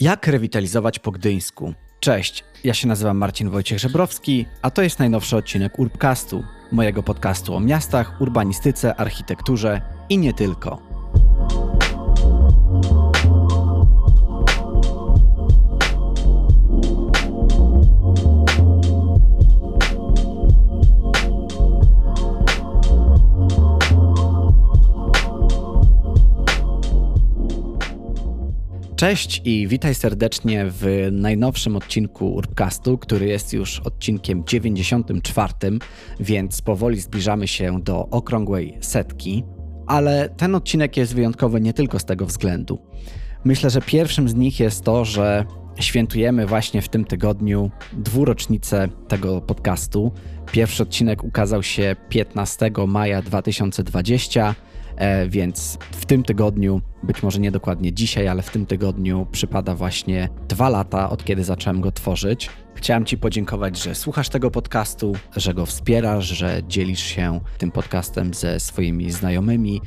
Jak rewitalizować po gdyńsku? Cześć, ja się nazywam Marcin Wojciech Żebrowski, a to jest najnowszy odcinek Urbcastu, mojego podcastu o miastach, urbanistyce, architekturze i nie tylko. Cześć i witaj serdecznie w najnowszym odcinku Urbcastu, który jest już odcinkiem 94, więc powoli zbliżamy się do okrągłej setki. Ale ten odcinek jest wyjątkowy nie tylko z tego względu. Myślę, że pierwszym z nich jest to, że świętujemy właśnie w tym tygodniu dwurocznicę tego podcastu. Pierwszy odcinek ukazał się 15 maja 2020 E, więc w tym tygodniu, być może nie dokładnie dzisiaj, ale w tym tygodniu przypada właśnie dwa lata, od kiedy zacząłem go tworzyć. Chciałem Ci podziękować, że słuchasz tego podcastu, że go wspierasz, że dzielisz się tym podcastem ze swoimi znajomymi.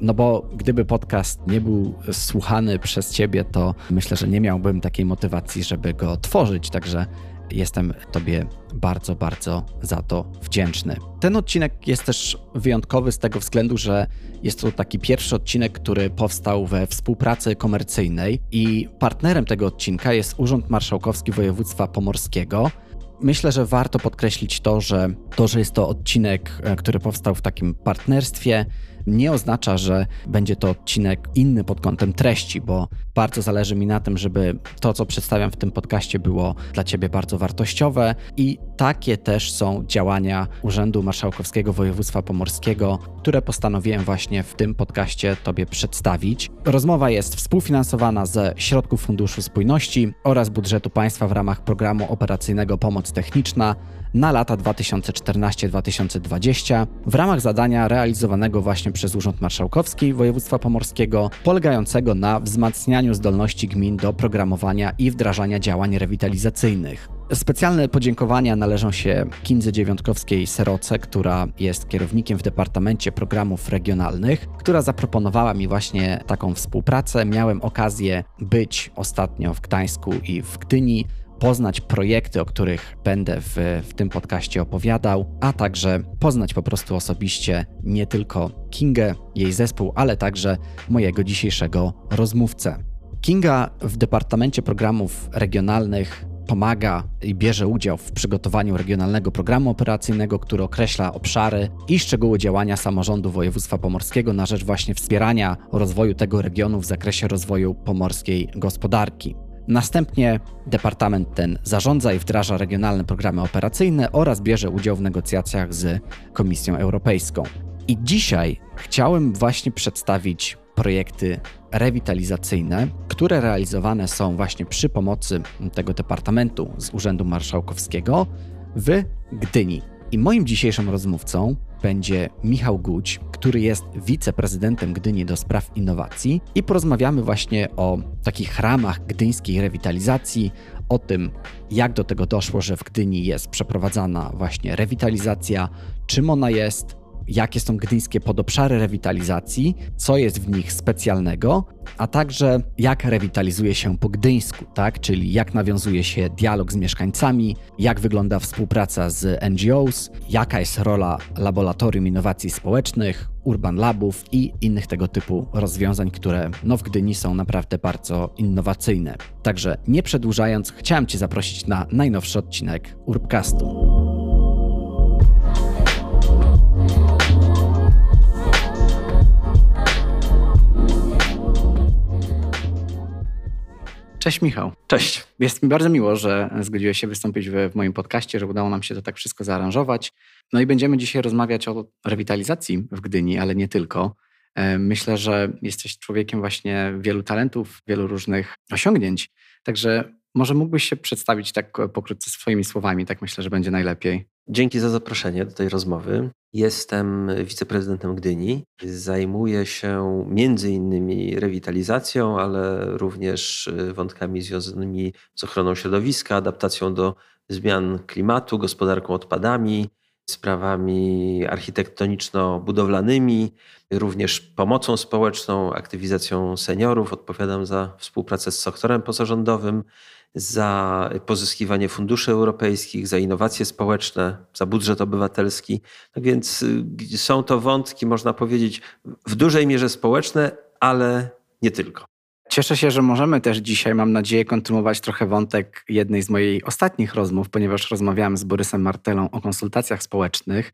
No bo gdyby podcast nie był słuchany przez Ciebie, to myślę, że nie miałbym takiej motywacji, żeby go tworzyć. Także Jestem Tobie bardzo, bardzo za to wdzięczny. Ten odcinek jest też wyjątkowy z tego względu, że jest to taki pierwszy odcinek, który powstał we współpracy komercyjnej i partnerem tego odcinka jest Urząd Marszałkowski Województwa Pomorskiego. Myślę, że warto podkreślić to, że to, że jest to odcinek, e, który powstał w takim partnerstwie, nie oznacza, że będzie to odcinek inny pod kątem treści, bo bardzo zależy mi na tym, żeby to, co przedstawiam w tym podcaście, było dla Ciebie bardzo wartościowe i takie też są działania Urzędu Marszałkowskiego Województwa Pomorskiego, które postanowiłem właśnie w tym podcaście Tobie przedstawić. Rozmowa jest współfinansowana ze środków Funduszu Spójności oraz budżetu państwa w ramach programu operacyjnego Pomoc Techniczna na lata 2014-2020 w ramach zadania realizowanego właśnie przez Urząd Marszałkowski Województwa Pomorskiego, polegającego na wzmacnianiu zdolności gmin do programowania i wdrażania działań rewitalizacyjnych. Specjalne podziękowania należą się Kindze Dziewiątkowskiej Seroce, która jest kierownikiem w Departamencie Programów Regionalnych, która zaproponowała mi właśnie taką współpracę. Miałem okazję być ostatnio w Gdańsku i w Gdyni poznać projekty, o których będę w, w tym podcaście opowiadał, a także poznać po prostu osobiście nie tylko Kingę, jej zespół, ale także mojego dzisiejszego rozmówcę. Kinga w Departamencie Programów Regionalnych pomaga i bierze udział w przygotowaniu regionalnego programu operacyjnego, który określa obszary i szczegóły działania samorządu województwa pomorskiego na rzecz właśnie wspierania rozwoju tego regionu w zakresie rozwoju pomorskiej gospodarki. Następnie departament ten zarządza i wdraża regionalne programy operacyjne oraz bierze udział w negocjacjach z Komisją Europejską. I dzisiaj chciałem właśnie przedstawić projekty rewitalizacyjne, które realizowane są właśnie przy pomocy tego departamentu z Urzędu Marszałkowskiego w Gdyni. I moim dzisiejszym rozmówcą będzie Michał Guć, który jest wiceprezydentem Gdyni do spraw innowacji. I porozmawiamy właśnie o takich ramach gdyńskiej rewitalizacji, o tym, jak do tego doszło, że w Gdyni jest przeprowadzana właśnie rewitalizacja, czym ona jest, jakie są gdyńskie podobszary rewitalizacji, co jest w nich specjalnego, a także jak rewitalizuje się po gdyńsku, tak? czyli jak nawiązuje się dialog z mieszkańcami, jak wygląda współpraca z NGOs, jaka jest rola Laboratorium Innowacji Społecznych, Urban Labów i innych tego typu rozwiązań, które no w Gdyni są naprawdę bardzo innowacyjne. Także nie przedłużając, chciałem Cię zaprosić na najnowszy odcinek Urbcastu. Cześć Michał. Cześć. Jest mi bardzo miło, że zgodziłeś się wystąpić w, w, moim podcaście, że udało nam się to tak wszystko zaaranżować. No i będziemy dzisiaj rozmawiać o rewitalizacji w Gdyni, ale nie tylko. E, myślę, że jesteś człowiekiem właśnie wielu talentów, wielu różnych osiągnięć. Także może mógłbyś się przedstawić tak pokrótce swoimi słowami, tak myślę, że będzie najlepiej. Dzięki za zaproszenie do tej rozmowy. Jestem wiceprezydentem Gdyni. Zajmuję się między innymi rewitalizacją, ale również y, wątkami związanymi z ochroną środowiska, adaptacją do zmian klimatu, gospodarką odpadami, sprawami architektoniczno-budowlanymi, również pomocą społeczną, aktywizacją seniorów. Odpowiadam za współpracę z sektorem pozarządowym, za pozyskiwanie funduszy europejskich, za innowacje społeczne, za budżet obywatelski. Tak więc y, są to wątki, można powiedzieć, w dużej mierze społeczne, ale nie tylko. Cieszę się, że możemy też dzisiaj, mam nadzieję, kontynuować trochę wątek jednej z moich ostatnich rozmów, ponieważ rozmawiałem z Borysem Martelą o konsultacjach społecznych.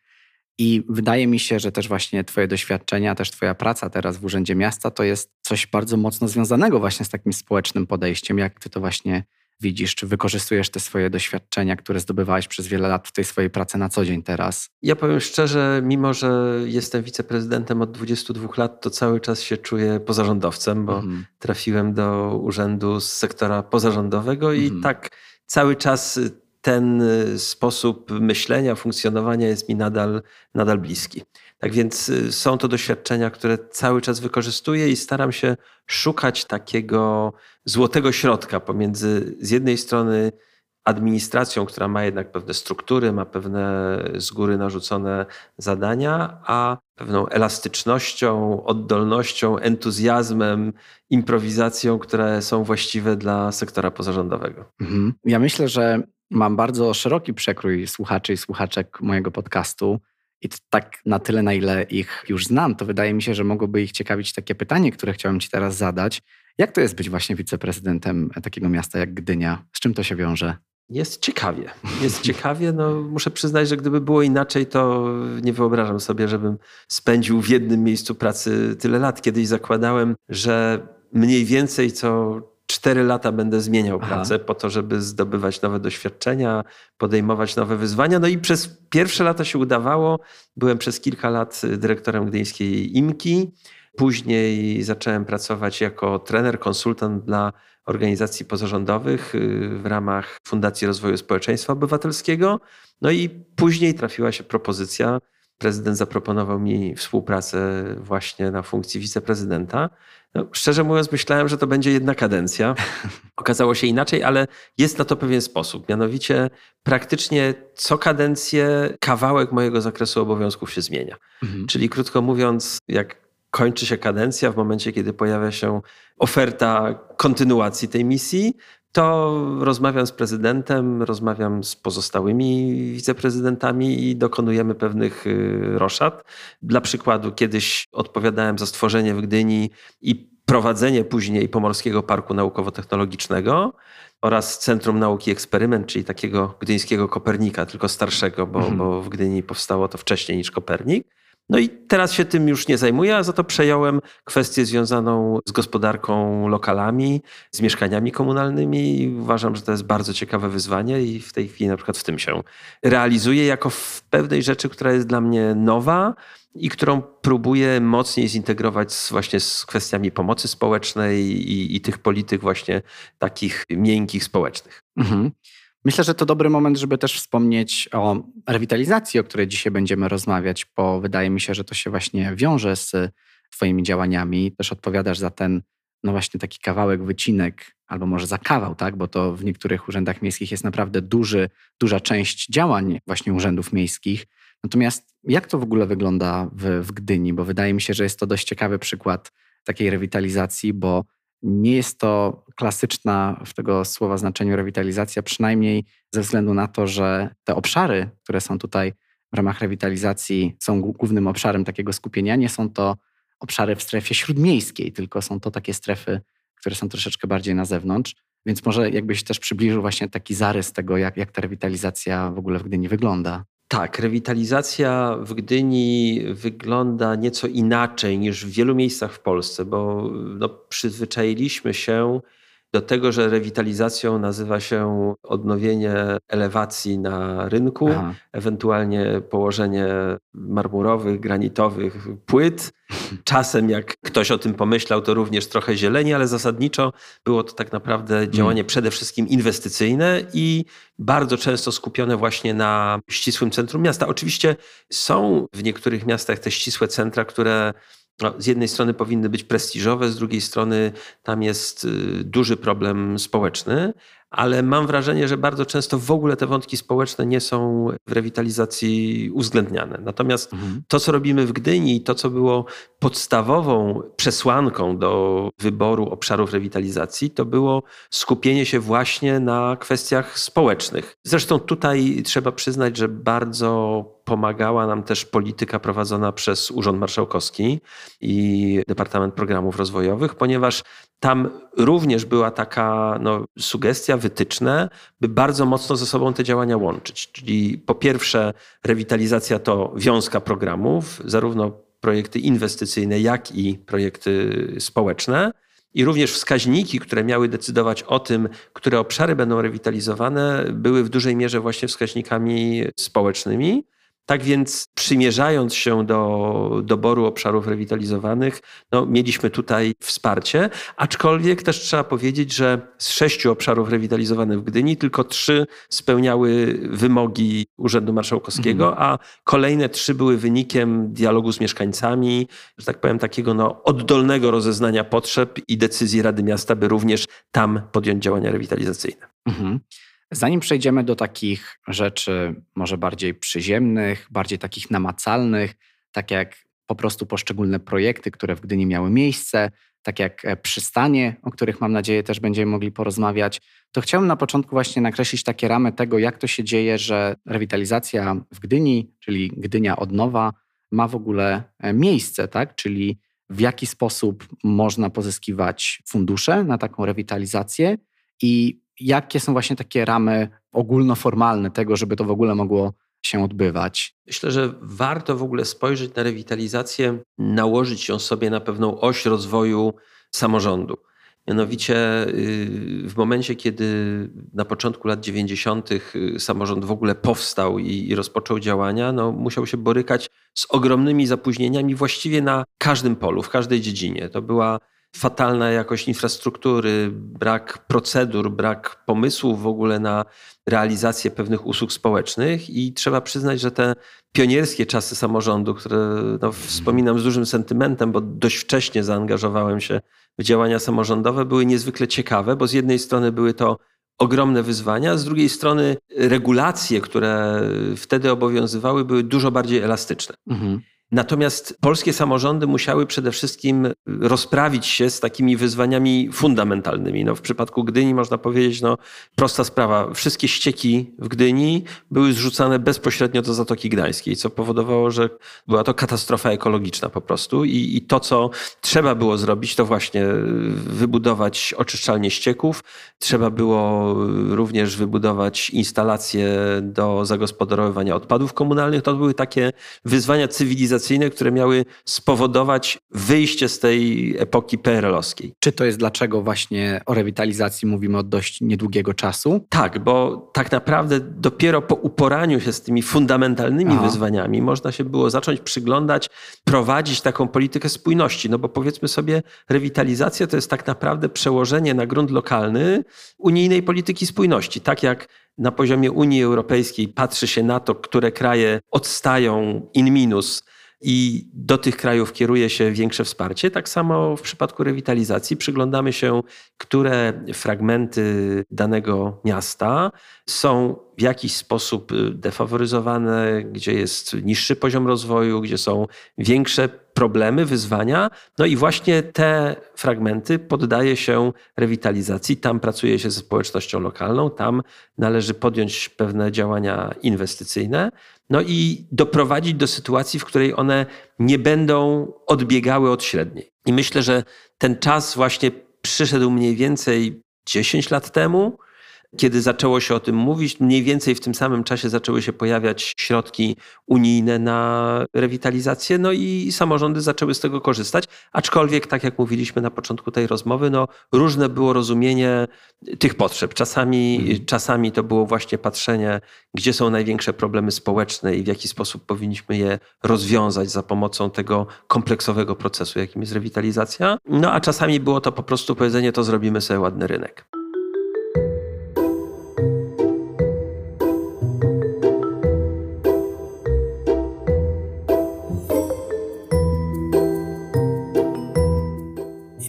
I wydaje mi się, że też właśnie Twoje doświadczenia, też Twoja praca teraz w Urzędzie Miasta to jest coś bardzo mocno związanego właśnie z takim społecznym podejściem. Jak Ty to właśnie widzisz? Czy wykorzystujesz te swoje doświadczenia, które zdobywałeś przez wiele lat w tej swojej pracy na co dzień teraz? Ja powiem szczerze, mimo że jestem wiceprezydentem od 22 lat, to cały czas się czuję pozarządowcem, bo mhm. trafiłem do urzędu z sektora pozarządowego i mhm. tak cały czas ten sposób myślenia, funkcjonowania jest mi nadal, nadal bliski. Tak więc y, są to doświadczenia, które cały czas wykorzystuję i staram się szukać takiego złotego środka pomiędzy z jednej strony administracją, która ma jednak pewne struktury, ma pewne z góry narzucone zadania, a pewną elastycznością, oddolnością, entuzjazmem, improwizacją, które są właściwe dla sektora pozarządowego. Mhm. Ja myślę, że mam bardzo szeroki przekrój słuchaczy i słuchaczek mojego podcastu. I tak na tyle, na ile ich już znam, to wydaje mi się, że mogłoby ich ciekawić takie pytanie, które chciałem Ci teraz zadać. Jak to jest być właśnie wiceprezydentem takiego miasta jak Gdynia? Z czym to się wiąże? Jest ciekawie. Jest ciekawie. No, muszę przyznać, że gdyby było inaczej, to nie wyobrażam sobie, żebym spędził w jednym miejscu pracy tyle lat. Kiedyś zakładałem, że mniej więcej co cztery lata będę zmieniał Aha. pracę po to, żeby zdobywać nowe doświadczenia, podejmować nowe wyzwania. No i przez pierwsze lata się udawało. Byłem przez kilka lat dyrektorem gdyńskiej IMKI. Później zacząłem pracować jako trener, konsultant dla organizacji pozarządowych y, w ramach Fundacji Rozwoju Społeczeństwa Obywatelskiego. No i później trafiła się propozycja. Prezydent zaproponował mi współpracę właśnie na funkcji wiceprezydenta. No, szczerze mówiąc, myślałem, że to będzie jedna kadencja. Okazało się inaczej, ale jest na to pewien sposób. Mianowicie, praktycznie co kadencję kawałek mojego zakresu obowiązków się zmienia. Mhm. Czyli krótko mówiąc, jak kończy się kadencja, w momencie, kiedy pojawia się oferta kontynuacji tej misji, to rozmawiam z prezydentem, rozmawiam z pozostałymi wiceprezydentami i dokonujemy pewnych y, roszad. Dla przykładu, kiedyś odpowiadałem za stworzenie w Gdyni i prowadzenie później Pomorskiego Parku Naukowo-Technologicznego oraz Centrum Nauki Eksperyment, czyli takiego gdyńskiego Kopernika, tylko starszego, bo, mhm. bo w Gdyni powstało to wcześniej niż Kopernik. No i teraz się tym już nie zajmuję, a za to przejąłem kwestię związaną z gospodarką lokalami, z mieszkaniami komunalnymi i uważam, że to jest bardzo ciekawe wyzwanie i w tej chwili na przykład w tym się realizuję jako w pewnej rzeczy, która jest dla mnie nowa i którą próbuję mocniej zintegrować z, właśnie z kwestiami pomocy społecznej i, i tych polityk właśnie takich miękkich społecznych. Mhm. Myślę, że to dobry moment, żeby też wspomnieć o rewitalizacji, o której dzisiaj będziemy rozmawiać, bo wydaje mi się, że to się właśnie wiąże z Twoimi działaniami. Też odpowiadasz za ten, no właśnie taki kawałek, wycinek, albo może za kawał, tak? Bo to w niektórych urzędach miejskich jest naprawdę duży, duża część działań właśnie urzędów miejskich. Natomiast jak to w ogóle wygląda w, w Gdyni? Bo wydaje mi się, że jest to dość ciekawy przykład takiej rewitalizacji, bo nie jest to klasyczna w tego słowa znaczeniu rewitalizacja, przynajmniej ze względu na to, że te obszary, które są tutaj w ramach rewitalizacji, są głównym obszarem takiego skupienia. Nie są to obszary w strefie śródmiejskiej, tylko są to takie strefy, które są troszeczkę bardziej na zewnątrz. Więc może jakbyś też przybliżył właśnie taki zarys tego, jak, jak ta rewitalizacja w ogóle w Gdyni wygląda. Tak, rewitalizacja w Gdyni wygląda nieco inaczej niż w wielu miejscach w Polsce, bo no, przyzwyczailiśmy się do tego, że rewitalizacją nazywa się odnowienie elewacji na rynku, Aha. ewentualnie położenie marmurowych, granitowych płyt. Czasem, jak ktoś o tym pomyślał, to również trochę zieleni, ale zasadniczo było to tak naprawdę hmm. działanie przede wszystkim inwestycyjne i bardzo często skupione właśnie na ścisłym centrum miasta. Oczywiście są w niektórych miastach te ścisłe centra, które z jednej strony powinny być prestiżowe, z drugiej strony tam jest y, duży problem społeczny, ale mam wrażenie, że bardzo często w ogóle te wątki społeczne nie są w rewitalizacji uwzględniane. Natomiast mhm. to, co robimy w Gdyni to, co było podstawową przesłanką do wyboru obszarów rewitalizacji, to było skupienie się właśnie na kwestiach społecznych. Zresztą tutaj trzeba przyznać, że bardzo pomagała nam też polityka prowadzona przez Urząd Marszałkowski i Departament Programów Rozwojowych, ponieważ tam również była taka no, sugestia, wytyczne, by bardzo mocno ze sobą te działania łączyć. Czyli po pierwsze, rewitalizacja to wiązka programów, zarówno projekty inwestycyjne, jak i projekty społeczne. I również wskaźniki, które miały decydować o tym, które obszary będą rewitalizowane, były w dużej mierze właśnie wskaźnikami społecznymi. Tak więc przymierzając się do doboru obszarów rewitalizowanych, no, mieliśmy tutaj wsparcie, aczkolwiek też trzeba powiedzieć, że z sześciu obszarów rewitalizowanych w Gdyni tylko trzy spełniały wymogi Urzędu Marszałkowskiego, mhm. a kolejne trzy były wynikiem dialogu z mieszkańcami, że tak powiem, takiego no, oddolnego rozeznania potrzeb i decyzji Rady Miasta, by również tam podjąć działania rewitalizacyjne. Mhm. Zanim przejdziemy do takich rzeczy może bardziej przyziemnych, bardziej takich namacalnych, tak jak po prostu poszczególne projekty, które w Gdyni miały miejsce, tak jak e, przystanie, o których mam nadzieję też będziemy mogli porozmawiać, to chciałbym na początku właśnie nakreślić takie ramy tego, jak to się dzieje, że rewitalizacja w Gdyni, czyli Gdynia od nowa, ma w ogóle e, miejsce, tak? Czyli w jaki sposób można pozyskiwać fundusze na taką rewitalizację i jakie są właśnie takie ramy ogólnoformalne tego, żeby to w ogóle mogło się odbywać? Myślę, że warto w ogóle spojrzeć na rewitalizację, nałożyć ją sobie na pewną oś rozwoju samorządu. Mianowicie y, w momencie, kiedy na początku lat 90. Y, samorząd w ogóle powstał i, i, rozpoczął działania, no, musiał się borykać z ogromnymi zapóźnieniami właściwie na każdym polu, w każdej dziedzinie. To była fatalna jakość infrastruktury, brak procedur, brak pomysłów w ogóle na realizację pewnych usług społecznych i trzeba przyznać, że te pionierskie czasy samorządu, które no, wspominam z dużym sentymentem, bo dość wcześnie zaangażowałem się w działania samorządowe, były niezwykle ciekawe, bo z jednej strony były to ogromne wyzwania, z drugiej strony regulacje, które wtedy obowiązywały, były dużo bardziej elastyczne. Mhm. Natomiast polskie samorządy musiały przede wszystkim rozprawić się z takimi wyzwaniami fundamentalnymi. No, w przypadku Gdyni można powiedzieć, no, prosta sprawa. Wszystkie ścieki w Gdyni były zrzucane bezpośrednio do Zatoki Gdańskiej, co powodowało, że była to katastrofa ekologiczna po prostu. I, i to, co trzeba było zrobić, to właśnie wybudować oczyszczalnie ścieków. Trzeba było również wybudować instalacje do zagospodarowywania odpadów komunalnych. To były takie wyzwania cywilizacyjne, cywilizacyjne, które miały spowodować wyjście z tej epoki PRL-owskiej. Czy to jest dlaczego właśnie o rewitalizacji mówimy od dość niedługiego czasu? Tak, bo tak naprawdę dopiero po uporaniu się z tymi fundamentalnymi Aha. wyzwaniami można się było zacząć przyglądać, prowadzić taką politykę spójności. No bo powiedzmy sobie, rewitalizacja to jest tak naprawdę przełożenie na grunt lokalny unijnej polityki spójności. Tak jak na poziomie Unii Europejskiej patrzy się na to, które kraje odstają in minus i do tych krajów kieruje się większe wsparcie. Tak samo w przypadku rewitalizacji przyglądamy się, które fragmenty danego miasta są w jakiś sposób y, defaworyzowane, gdzie jest niższy poziom rozwoju, gdzie są większe problemy, wyzwania. No i właśnie te fragmenty poddaje się rewitalizacji. Tam pracuje się ze społecznością lokalną, tam należy podjąć pewne działania inwestycyjne. No i doprowadzić do sytuacji, w której one nie będą odbiegały od średniej. I myślę, że ten czas właśnie przyszedł mniej więcej 10 lat temu kiedy zaczęło się o tym mówić, mniej więcej w tym samym czasie zaczęły się pojawiać środki unijne na rewitalizację, no i samorządy zaczęły z tego korzystać. Aczkolwiek, tak jak mówiliśmy na początku tej rozmowy, no, różne było rozumienie tych potrzeb. Czasami, mhm. czasami to było właśnie patrzenie, gdzie są największe problemy społeczne i w jaki sposób powinniśmy je rozwiązać za pomocą tego kompleksowego procesu, jakim jest rewitalizacja. No a czasami było to po prostu powiedzenie, to zrobimy sobie ładny rynek.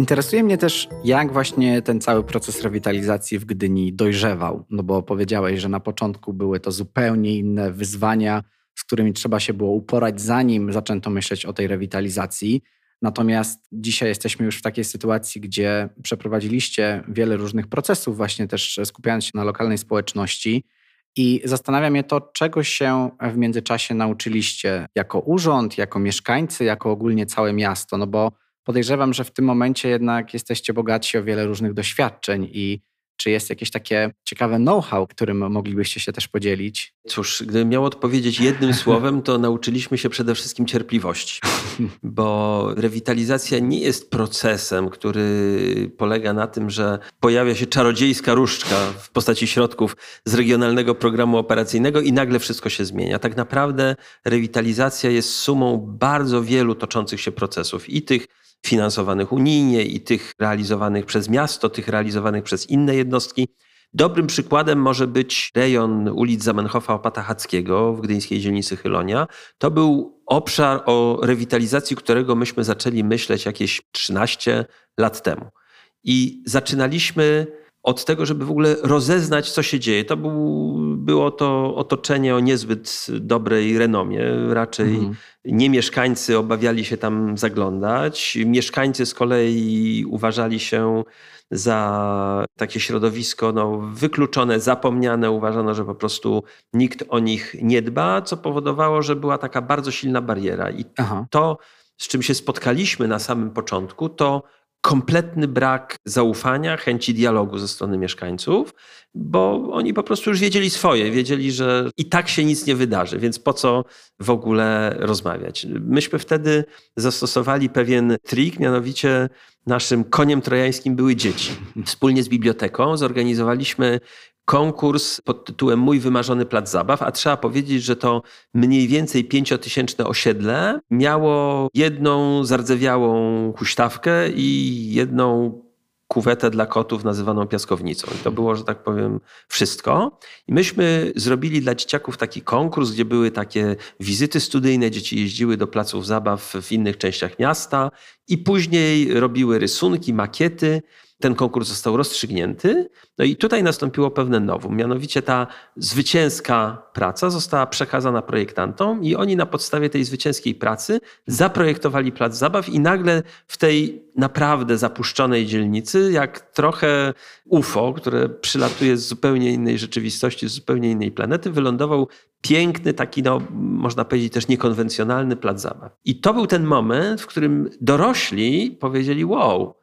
Interesuje mnie też, jak właśnie ten cały proces rewitalizacji w Gdyni dojrzewał. No bo powiedziałeś, że na początku były to zupełnie inne wyzwania, z którymi trzeba się było uporać, zanim zaczęto myśleć o tej rewitalizacji. Natomiast dzisiaj jesteśmy już w takiej sytuacji, gdzie przeprowadziliście wiele różnych procesów, właśnie też skupiając się na lokalnej społeczności. I zastanawia mnie to, czego się w międzyczasie nauczyliście jako urząd, jako mieszkańcy, jako ogólnie całe miasto. No bo podejrzewam, że w tym momencie jednak jesteście bogatsi o wiele różnych doświadczeń i czy jest jakieś takie ciekawe know-how, którym moglibyście się też podzielić? Cóż, gdybym miał odpowiedzieć jednym słowem, to nauczyliśmy się przede wszystkim cierpliwości, bo rewitalizacja nie jest procesem, który polega na tym, że pojawia się czarodziejska różdżka w postaci środków z regionalnego programu operacyjnego i nagle wszystko się zmienia. Tak naprawdę rewitalizacja jest sumą bardzo wielu toczących się procesów i tych finansowanych unijnie i tych realizowanych przez miasto, tych realizowanych przez inne jednostki. Dobrym przykładem może być rejon ulic Zamenhofa Opatachackiego w gdyńskiej dzielnicy Chylonia. To był obszar o rewitalizacji, którego myśmy zaczęli myśleć jakieś 13 lat temu. I zaczynaliśmy od tego, żeby w ogóle rozeznać, co się dzieje. To był, było to otoczenie o niezbyt dobrej renomie. Raczej mhm. nie mieszkańcy obawiali się tam zaglądać. Mieszkańcy z kolei uważali się za takie środowisko no, wykluczone, zapomniane. Uważano, że po prostu nikt o nich nie dba, co powodowało, że była taka bardzo silna bariera. I Aha. to, z czym się spotkaliśmy na samym początku, to kompletny brak zaufania, chęci dialogu ze strony mieszkańców, bo oni po prostu już wiedzieli swoje, wiedzieli, że i tak się nic nie wydarzy, więc po co w ogóle rozmawiać. Myśmy wtedy zastosowali pewien trik, mianowicie naszym koniem trojańskim były dzieci. Wspólnie z biblioteką zorganizowaliśmy konkurs pod tytułem Mój wymarzony plac zabaw, a trzeba powiedzieć, że to mniej więcej pięciotysięczne osiedle miało jedną zardzewiałą huśtawkę i jedną kuwetę dla kotów nazywaną piaskownicą. I to było, że tak powiem, wszystko. I myśmy zrobili dla dzieciaków taki konkurs, gdzie były takie wizyty studyjne. Dzieci jeździły do placów zabaw w innych częściach miasta i później robiły rysunki, makiety ten konkurs został rozstrzygnięty. No i tutaj nastąpiło pewne nowum. Mianowicie ta zwycięska praca została przekazana projektantom i oni na podstawie tej zwycięskiej pracy zaprojektowali plac zabaw i nagle w tej naprawdę zapuszczonej dzielnicy, jak trochę UFO, które przylatuje z zupełnie innej rzeczywistości, z zupełnie innej planety, wylądował piękny, taki, no, można powiedzieć, też niekonwencjonalny plac zabaw. I to był ten moment, w którym dorośli powiedzieli: Wow,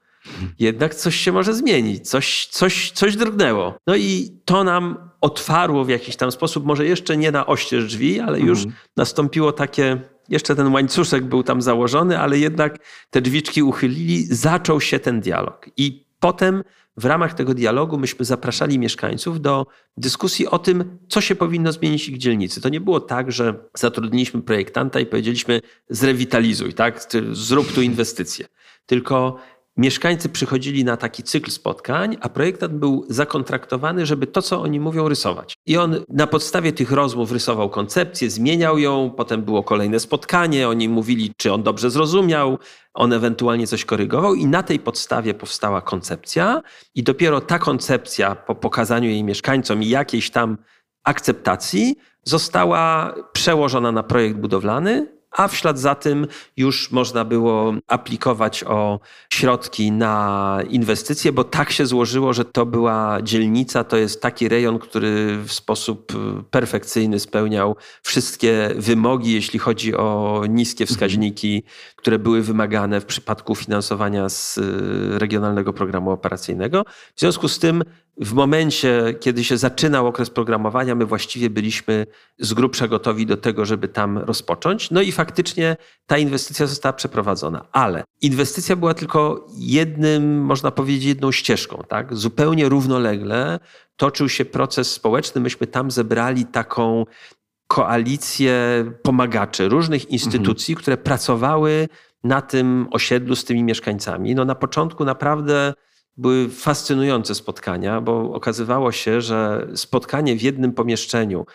jednak coś się może zmienić, coś, coś, coś drgnęło. No i to nam otwarło w jakiś tam sposób, może jeszcze nie na oścież drzwi, ale już mhm. nastąpiło takie, jeszcze ten łańcuszek był tam założony, ale jednak te drzwiczki uchylili, zaczął się ten dialog. I potem w ramach tego dialogu myśmy zapraszali mieszkańców do dyskusji o tym, co się powinno zmienić w ich dzielnicy. To nie było tak, że zatrudniliśmy projektanta i powiedzieliśmy zrewitalizuj, tak? zrób tu inwestycje. Tylko mieszkańcy przychodzili na taki cykl spotkań, a projektant był zakontraktowany, żeby to, co oni mówią, rysować. I on na podstawie tych rozmów rysował koncepcję, zmieniał ją, potem było kolejne spotkanie, oni mówili, czy on dobrze zrozumiał, on ewentualnie coś korygował i na tej podstawie powstała koncepcja i dopiero ta koncepcja po pokazaniu jej mieszkańcom i jakiejś tam akceptacji została przełożona na projekt budowlany, a w ślad za tym już można było aplikować o środki na inwestycje, bo tak się złożyło, że to była dzielnica, to jest taki rejon, który w sposób perfekcyjny spełniał wszystkie wymogi, jeśli chodzi o niskie wskaźniki, które były wymagane w przypadku finansowania z y, regionalnego programu operacyjnego. W związku z tym w momencie, kiedy się zaczynał okres programowania, my właściwie byliśmy z grubsza gotowi do tego, żeby tam rozpocząć. No i faktycznie ta inwestycja została przeprowadzona, ale inwestycja była tylko jednym, można powiedzieć, jedną ścieżką. Tak? Zupełnie równolegle toczył się proces społeczny. Myśmy tam zebrali taką koalicję pomagaczy różnych instytucji, mhm. które pracowały na tym osiedlu z tymi mieszkańcami. No na początku naprawdę były fascynujące spotkania, bo okazywało się, że spotkanie w jednym pomieszczeniu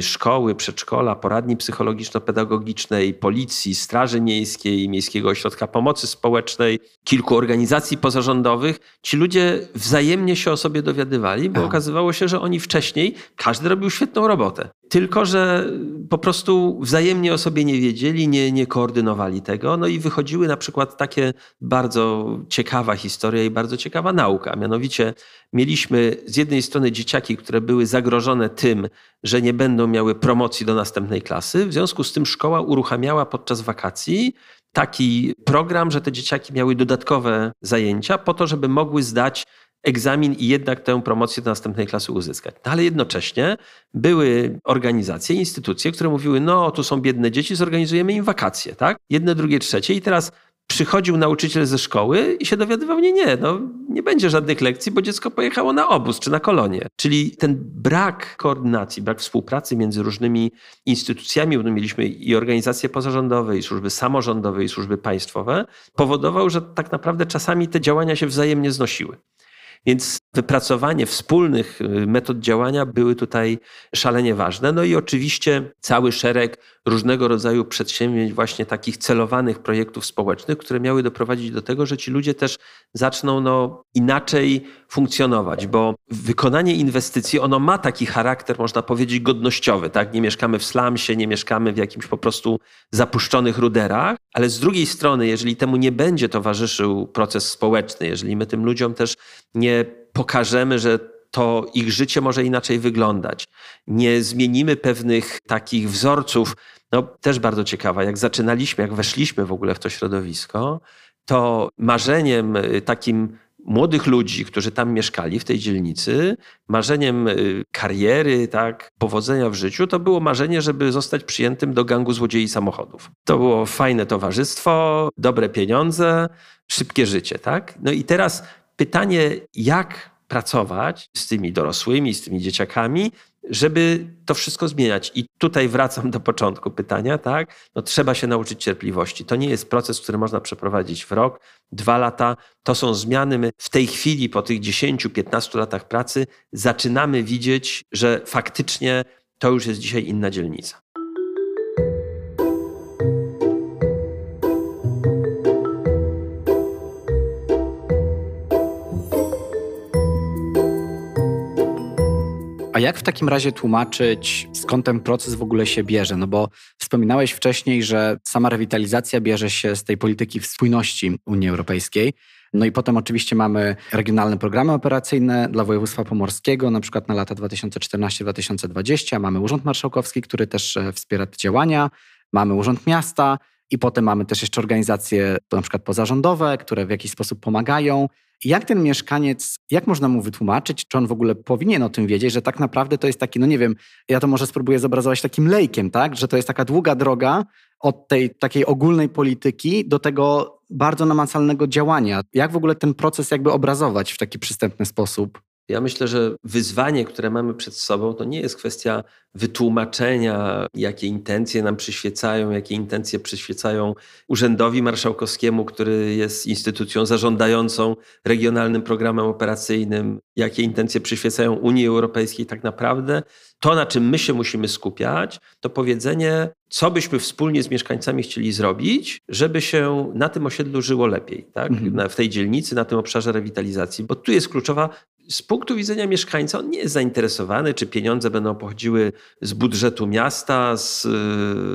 szkoły, przedszkola, poradni psychologiczno-pedagogicznej, policji, Straży Miejskiej, Miejskiego Ośrodka Pomocy Społecznej, kilku organizacji pozarządowych, ci ludzie wzajemnie się o sobie dowiadywali, bo okazywało się, że oni wcześniej, każdy robił świetną robotę. Tylko, że po prostu wzajemnie o sobie nie wiedzieli, nie, nie koordynowali tego. No i wychodziły na przykład takie bardzo ciekawa historia i bardzo ciekawa nauka. Mianowicie mieliśmy z jednej strony dzieciaki, które były zagrożone tym, że nie będą miały promocji do następnej klasy. W związku z tym szkoła uruchamiała podczas wakacji taki program, że te dzieciaki miały dodatkowe zajęcia po to, żeby mogły zdać egzamin i jednak tę promocję do następnej klasy uzyskać. No, ale jednocześnie były organizacje, instytucje, które mówiły, no tu są biedne dzieci, zorganizujemy im wakacje, tak? Jedne, drugie, trzecie i teraz przychodził nauczyciel ze szkoły i się dowiadywał, nie, nie, no nie będzie żadnych lekcji, bo dziecko pojechało na obóz czy na kolonie. Czyli ten brak koordynacji, brak współpracy między różnymi instytucjami, bo mieliśmy i organizacje pozarządowe, i służby samorządowe, i służby państwowe, powodował, że tak naprawdę czasami te działania się wzajemnie znosiły. Więc wypracowanie wspólnych y, metod działania były tutaj szalenie ważne. No i oczywiście cały szereg różnego rodzaju przedsięwzięć, właśnie takich celowanych projektów społecznych, które miały doprowadzić do tego, że ci ludzie też zaczną no, inaczej funkcjonować, bo wykonanie inwestycji, ono ma taki charakter, można powiedzieć, godnościowy. Tak? Nie mieszkamy w slumsie, nie mieszkamy w jakimś po prostu zapuszczonych ruderach, ale z drugiej strony, jeżeli temu nie będzie towarzyszył proces społeczny, jeżeli my tym ludziom też nie pokażemy, że to ich życie może inaczej wyglądać. Nie zmienimy pewnych takich wzorców. No, też bardzo ciekawa, jak zaczynaliśmy, jak weszliśmy w ogóle w to środowisko, to marzeniem y, takim młodych ludzi, którzy tam mieszkali w tej dzielnicy, marzeniem y, kariery, tak, powodzenia w życiu, to było marzenie, żeby zostać przyjętym do gangu złodziei samochodów. To było fajne towarzystwo, dobre pieniądze, szybkie życie, tak? No i teraz pytanie, jak pracować z tymi dorosłymi, z tymi dzieciakami, żeby to wszystko zmieniać. I tutaj wracam do początku pytania, tak? No, trzeba się nauczyć cierpliwości. To nie jest proces, który można przeprowadzić w rok, dwa lata. To są zmiany. My w tej chwili, po tych 10-15 latach pracy, zaczynamy widzieć, że faktycznie to już jest dzisiaj inna dzielnica. A jak w takim razie tłumaczyć, skąd ten proces w ogóle się bierze? No bo wspominałeś wcześniej, że sama rewitalizacja bierze się z tej polityki spójności Unii Europejskiej. No i potem oczywiście mamy regionalne programy operacyjne dla województwa pomorskiego, na przykład na lata 2014-2020. Mamy Urząd Marszałkowski, który też e, wspiera te działania. Mamy Urząd Miasta i potem mamy też jeszcze organizacje na przykład pozarządowe, które w jakiś sposób pomagają. Jak ten mieszkaniec, jak można mu wytłumaczyć, czy on w ogóle powinien o tym wiedzieć, że tak naprawdę to jest taki, no nie wiem, ja to może spróbuję zobrazować takim lejkiem, tak? Że to jest taka długa droga od tej takiej ogólnej polityki do tego bardzo namacalnego działania. Jak w ogóle ten proces jakby obrazować w taki przystępny sposób? Ja myślę, że wyzwanie, które mamy przed sobą, to nie jest kwestia wytłumaczenia, jakie intencje nam przyświecają, jakie intencje przyświecają Urzędowi Marszałkowskiemu, który jest instytucją zarządzającą regionalnym programem operacyjnym, jakie intencje przyświecają Unii Europejskiej tak naprawdę. To, na czym my się musimy skupiać, to powiedzenie, co byśmy wspólnie z mieszkańcami chcieli zrobić, żeby się na tym osiedlu żyło lepiej, tak? Mhm. w tej dzielnicy, na tym obszarze rewitalizacji, bo tu jest kluczowa z punktu widzenia mieszkańca on nie jest zainteresowany, czy pieniądze będą pochodziły z budżetu miasta, z e,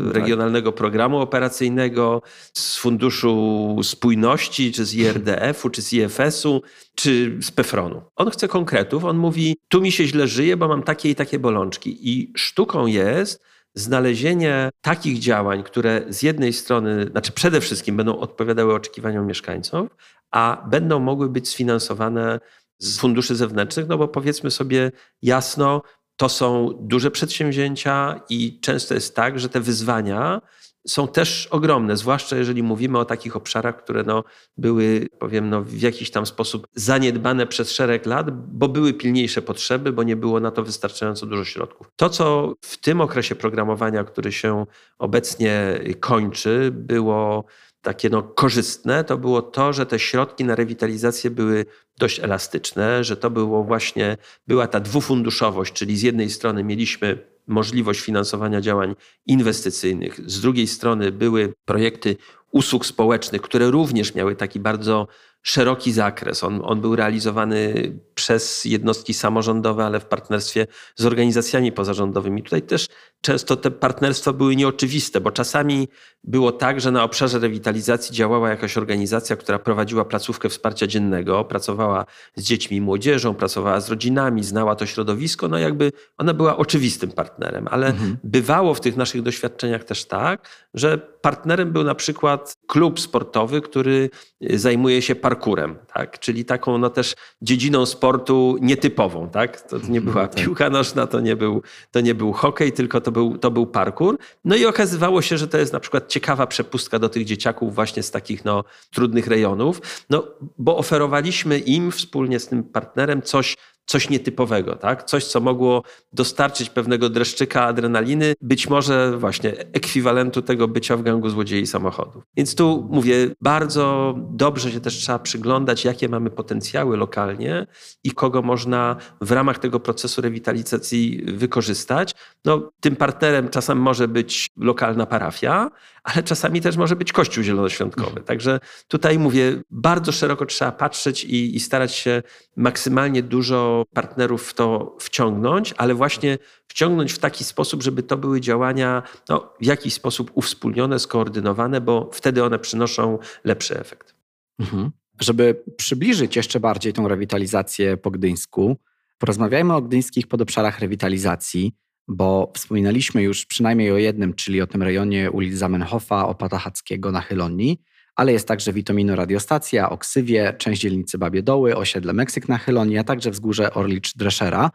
tak. regionalnego programu operacyjnego, z Funduszu Spójności, czy z IRDF-u, czy z IFS-u, czy z PEFRON-u. On chce konkretów, on mówi, tu mi się źle żyje, bo mam takie i takie bolączki. I sztuką jest znalezienie takich działań, które z jednej strony, znaczy przede wszystkim będą odpowiadały oczekiwaniom mieszkańców, a będą mogły być sfinansowane z funduszy zewnętrznych, no bo powiedzmy sobie jasno, to są duże przedsięwzięcia i często jest tak, że te wyzwania są też ogromne, zwłaszcza jeżeli mówimy o takich obszarach, które no, były, powiem, no, w jakiś tam sposób zaniedbane przez szereg lat, bo były pilniejsze potrzeby, bo nie było na to wystarczająco dużo środków. To, co w tym okresie programowania, który się obecnie kończy, było takie no, korzystne, to było to, że te środki na rewitalizację były dość elastyczne, że to było właśnie, była ta dwufunduszowość, czyli z jednej strony mieliśmy możliwość finansowania działań inwestycyjnych, z drugiej strony były projekty usług społecznych, które również miały taki bardzo szeroki zakres. On, on był realizowany przez jednostki samorządowe, ale w partnerstwie z organizacjami pozarządowymi. Tutaj też często te partnerstwa były nieoczywiste, bo czasami było tak, że na obszarze rewitalizacji działała jakaś organizacja, która prowadziła placówkę wsparcia dziennego, pracowała z dziećmi i młodzieżą, pracowała z rodzinami, znała to środowisko, no jakby ona była oczywistym partnerem, ale mhm. bywało w tych naszych doświadczeniach też tak, że partnerem był na przykład klub sportowy, który zajmuje się parkurem, tak? czyli taką no też dziedziną sportu nietypową. Tak? To nie była tak. piłka nożna, to nie był, to nie był hokej, tylko to był, to był parkur. No i okazywało się, że to jest na przykład ciekawa przepustka do tych dzieciaków właśnie z takich no, trudnych rejonów, no, bo oferowaliśmy im wspólnie z tym partnerem coś, coś nietypowego, tak? coś, co mogło dostarczyć pewnego dreszczyka adrenaliny, być może właśnie ekwiwalentu tego bycia w gangu złodziei samochodów. Więc tu mówię, bardzo dobrze się też trzeba przyglądać, jakie mamy potencjały lokalnie i kogo można w ramach tego procesu rewitalizacji wykorzystać. No, tym partnerem czasem może być lokalna parafia, ale czasami też może być Kościół Zielonoświątkowy. Także tutaj mówię, bardzo szeroko trzeba patrzeć i, i starać się maksymalnie dużo partnerów w to wciągnąć, ale właśnie wciągnąć w taki sposób, żeby to były działania no, w jakiś sposób uwspólnione, skoordynowane, bo wtedy one przynoszą lepszy efekt. Mhm. Żeby przybliżyć jeszcze bardziej tą rewitalizację po gdyńsku, porozmawiajmy o gdyńskich podobszarach rewitalizacji bo wspominaliśmy już przynajmniej o jednym, czyli o tym rejonie ulic Zamenhofa, Opata Hackiego na Chylonii, ale jest także Witomino Radiostacja, Oksywie, część dzielnicy Babie Doły, osiedle Meksyk na Chylonii, a także wzgórze Orlicz-Dreszera.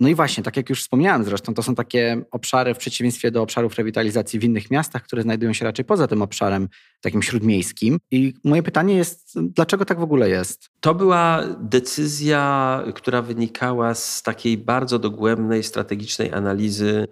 No i właśnie, tak jak już wspomniałem zresztą, to są takie obszary w przeciwieństwie do obszarów rewitalizacji w innych miastach, które znajdują się raczej poza tym obszarem takim śródmiejskim. I moje pytanie jest, dlaczego tak w ogóle jest? To była decyzja, która wynikała z takiej bardzo dogłębnej, strategicznej analizy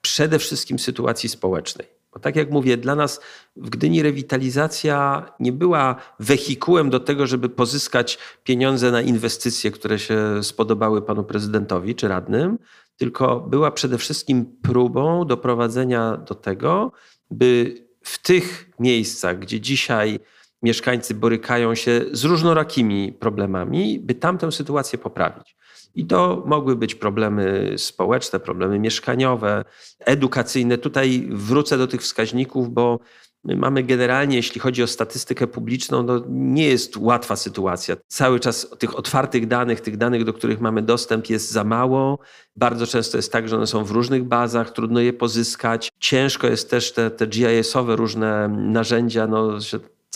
przede wszystkim sytuacji społecznej. Bo tak jak mówię, dla nas w Gdyni rewitalizacja nie była wehikułem do tego, żeby pozyskać pieniądze na inwestycje, które się spodobały panu prezydentowi czy radnym, tylko była przede wszystkim próbą doprowadzenia do tego, by w tych miejscach, gdzie dzisiaj mieszkańcy borykają się z różnorakimi problemami, by tamtę sytuację poprawić. I to mogły być problemy społeczne, problemy mieszkaniowe, edukacyjne. Tutaj wrócę do tych wskaźników, bo my mamy generalnie, jeśli chodzi o statystykę publiczną, no nie jest łatwa sytuacja. Cały czas tych otwartych danych, tych danych, do których mamy dostęp, jest za mało. Bardzo często jest tak, że one są w różnych bazach, trudno je pozyskać. Ciężko jest też te, te GIS-owe różne narzędzia, no,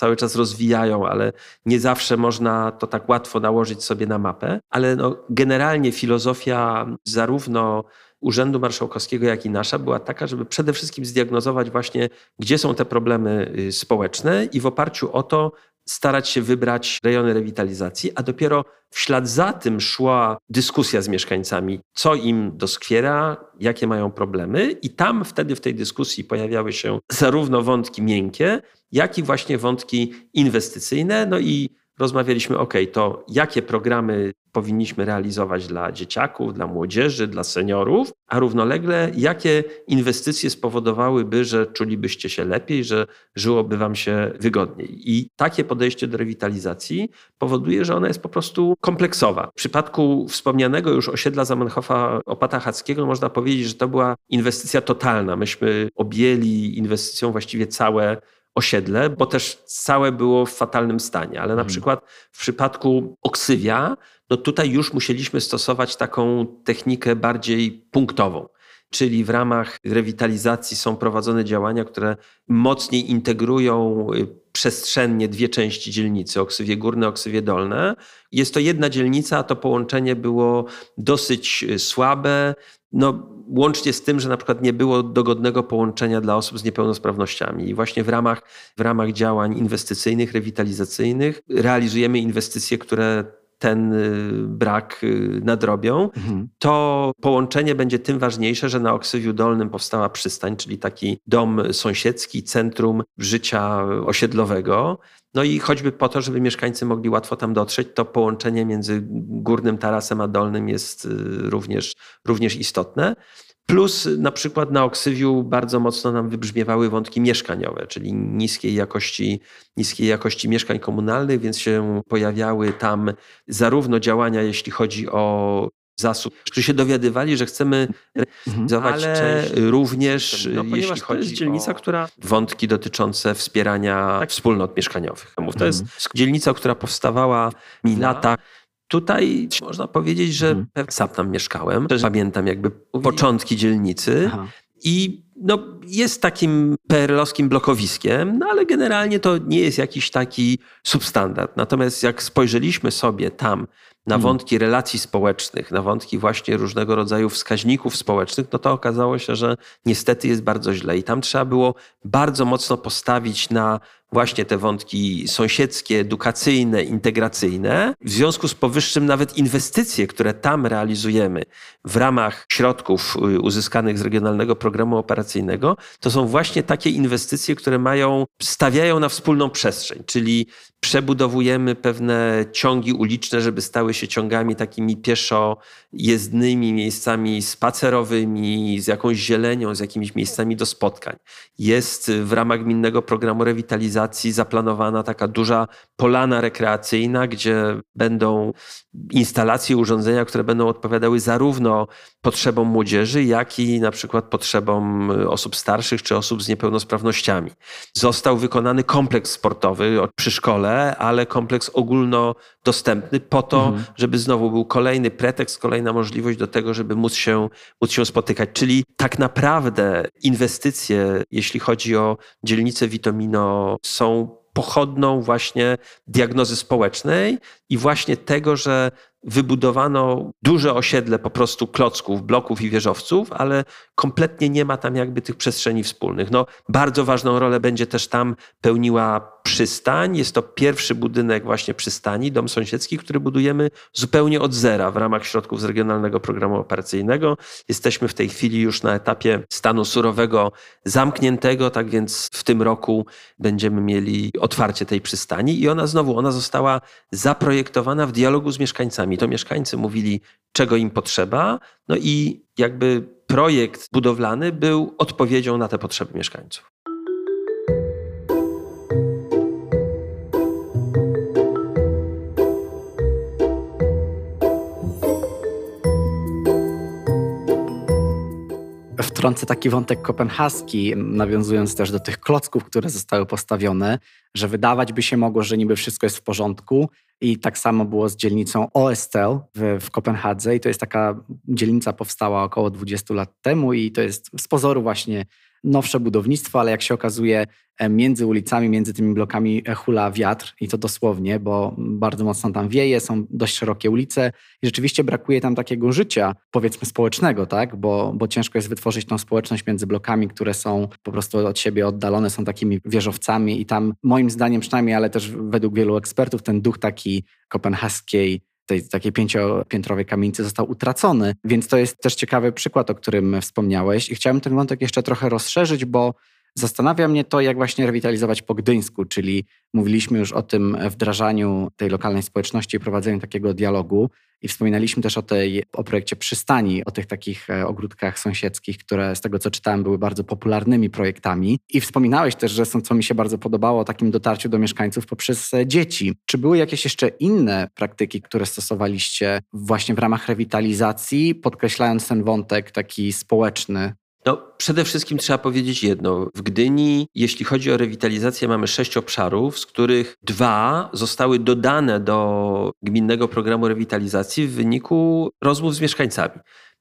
cały czas rozwijają, ale nie zawsze można to tak łatwo nałożyć sobie na mapę. Ale no, generalnie filozofia zarówno Urzędu Marszałkowskiego, jak i nasza była taka, żeby przede wszystkim zdiagnozować właśnie, gdzie są te problemy y, społeczne i w oparciu o to starać się wybrać rejony rewitalizacji, a dopiero w ślad za tym szła dyskusja z mieszkańcami, co im doskwiera, jakie mają problemy, i tam wtedy w tej dyskusji pojawiały się zarówno wątki miękkie, jak i właśnie wątki inwestycyjne. No i rozmawialiśmy, ok, to jakie programy powinniśmy realizować dla dzieciaków, dla młodzieży, dla seniorów, a równolegle jakie inwestycje spowodowałyby, że czulibyście się lepiej, że żyłoby wam się wygodniej. I takie podejście do rewitalizacji powoduje, że ona jest po prostu kompleksowa. W przypadku wspomnianego już osiedla Zamenhofa Opata Hackiego można powiedzieć, że to była inwestycja totalna. Myśmy objęli inwestycją właściwie całe osiedle, bo też całe było w fatalnym stanie. Ale na hmm. przykład w przypadku Oksywia, no tutaj już musieliśmy stosować taką technikę bardziej punktową. Czyli w ramach rewitalizacji są prowadzone działania, które mocniej integrują y, przestrzennie dwie części dzielnicy, Oksywie Górne, Oksywie Dolne. Jest to jedna dzielnica, a to połączenie było dosyć y, słabe. No, łącznie z tym, że na przykład nie było dogodnego połączenia dla osób z niepełnosprawnościami. I właśnie w ramach, w ramach działań inwestycyjnych, rewitalizacyjnych realizujemy inwestycje, które ten brak nadrobią, mhm. to połączenie będzie tym ważniejsze, że na Oksywiu Dolnym powstała przystań, czyli taki dom sąsiedzki, centrum życia osiedlowego. No i choćby po to, żeby mieszkańcy mogli łatwo tam dotrzeć, to połączenie między górnym tarasem a dolnym jest również, również istotne. Plus na przykład na Oksywiu bardzo mocno nam wybrzmiewały wątki mieszkaniowe, czyli niskiej jakości, niskiej jakości mieszkań komunalnych, więc się pojawiały tam zarówno działania, jeśli chodzi o zasób, którzy się dowiadywali, że chcemy realizować mhm. ale część, również no, jeśli chodzi to jest dzielnica, o która wątki dotyczące wspierania tak. wspólnot mieszkaniowych. To mhm. jest dzielnica, która powstawała mi lata Tutaj można powiedzieć, że hmm. sam tam mieszkałem. Też pamiętam jakby początki dzielnicy. Aha. I no, jest takim PRL-owskim blokowiskiem, no ale generalnie to nie jest jakiś taki substandard. Natomiast jak spojrzeliśmy sobie tam na hmm. wątki relacji społecznych, na wątki właśnie różnego rodzaju wskaźników społecznych, no to okazało się, że niestety jest bardzo źle. I tam trzeba było bardzo mocno postawić na właśnie te wątki sąsiedzkie, edukacyjne, integracyjne. W związku z powyższym nawet inwestycje, które tam realizujemy w ramach środków y, uzyskanych z Regionalnego Programu Operacyjnego, to są właśnie takie inwestycje, które mają, stawiają na wspólną przestrzeń, czyli przebudowujemy pewne ciągi uliczne, żeby stały się ciągami takimi pieszo jezdnymi, miejscami spacerowymi, z jakąś zielenią, z jakimiś miejscami do spotkań. Jest w ramach gminnego programu rewitalizacji zaplanowana taka duża polana rekreacyjna, gdzie będą instalacje, urządzenia, które będą odpowiadały zarówno potrzebom młodzieży, jak i na przykład potrzebom osób starszych czy osób z niepełnosprawnościami. Został wykonany kompleks sportowy przy szkole, ale kompleks ogólnodostępny po to, mhm. żeby znowu był kolejny pretekst, kolejna możliwość do tego, żeby móc się, móc się spotykać. Czyli tak naprawdę inwestycje, jeśli chodzi o dzielnicę Witomino, są pochodną właśnie diagnozy społecznej i właśnie tego, że wybudowano duże osiedle po prostu klocków, bloków i wieżowców, ale kompletnie nie ma tam jakby tych przestrzeni wspólnych. No, bardzo ważną rolę będzie też tam pełniła przystań. Jest to pierwszy budynek właśnie przystani, dom sąsiedzki, który budujemy zupełnie od zera w ramach środków z Regionalnego Programu Operacyjnego. Jesteśmy w tej chwili już na etapie stanu surowego zamkniętego, tak więc w tym roku będziemy mieli otwarcie tej przystani i ona znowu, ona została zaprojektowana w dialogu z mieszkańcami. To mieszkańcy mówili, czego im potrzeba, no i jakby projekt budowlany był odpowiedzią na te potrzeby mieszkańców. wtrącę taki wątek kopenhaski, nawiązując też do tych klocków, które zostały postawione, że wydawać by się mogło, że niby wszystko jest w porządku. I tak samo było z dzielnicą Oestel w, w Kopenhadze. I to jest taka dzielnica powstała około 20 lat temu i to jest z pozoru właśnie nowsze budownictwo, ale jak się okazuje, e, między ulicami, między tymi blokami e, hula wiatr i to dosłownie, bo bardzo mocno tam wieje, są dość szerokie ulice i rzeczywiście brakuje tam takiego życia, powiedzmy społecznego, tak? Bo, bo ciężko jest wytworzyć tą społeczność między blokami, które są po prostu od siebie oddalone, są takimi wieżowcami i tam moim zdaniem przynajmniej, ale też według wielu ekspertów ten duch taki kopenhaskiej tej takiej pięciopiętrowej kamienicy został utracony. Więc to jest też ciekawy przykład, o którym wspomniałeś. I chciałem ten wątek jeszcze trochę rozszerzyć, bo Zastanawia mnie to, jak właśnie rewitalizować po Gdyńsku, czyli mówiliśmy już o tym wdrażaniu tej lokalnej społeczności i prowadzeniu takiego dialogu. I wspominaliśmy też o tej, o projekcie przystani, o tych takich e, ogródkach sąsiedzkich, które z tego co czytałem były bardzo popularnymi projektami. I wspominałeś też, że są, co mi się bardzo podobało, o takim dotarciu do mieszkańców poprzez e, dzieci. Czy były jakieś jeszcze inne praktyki, które stosowaliście właśnie w ramach rewitalizacji, podkreślając ten wątek taki społeczny no, przede wszystkim trzeba powiedzieć jedno. W Gdyni, jeśli chodzi o rewitalizację, mamy sześć obszarów, z których dwa zostały dodane do gminnego programu rewitalizacji w wyniku rozmów z mieszkańcami.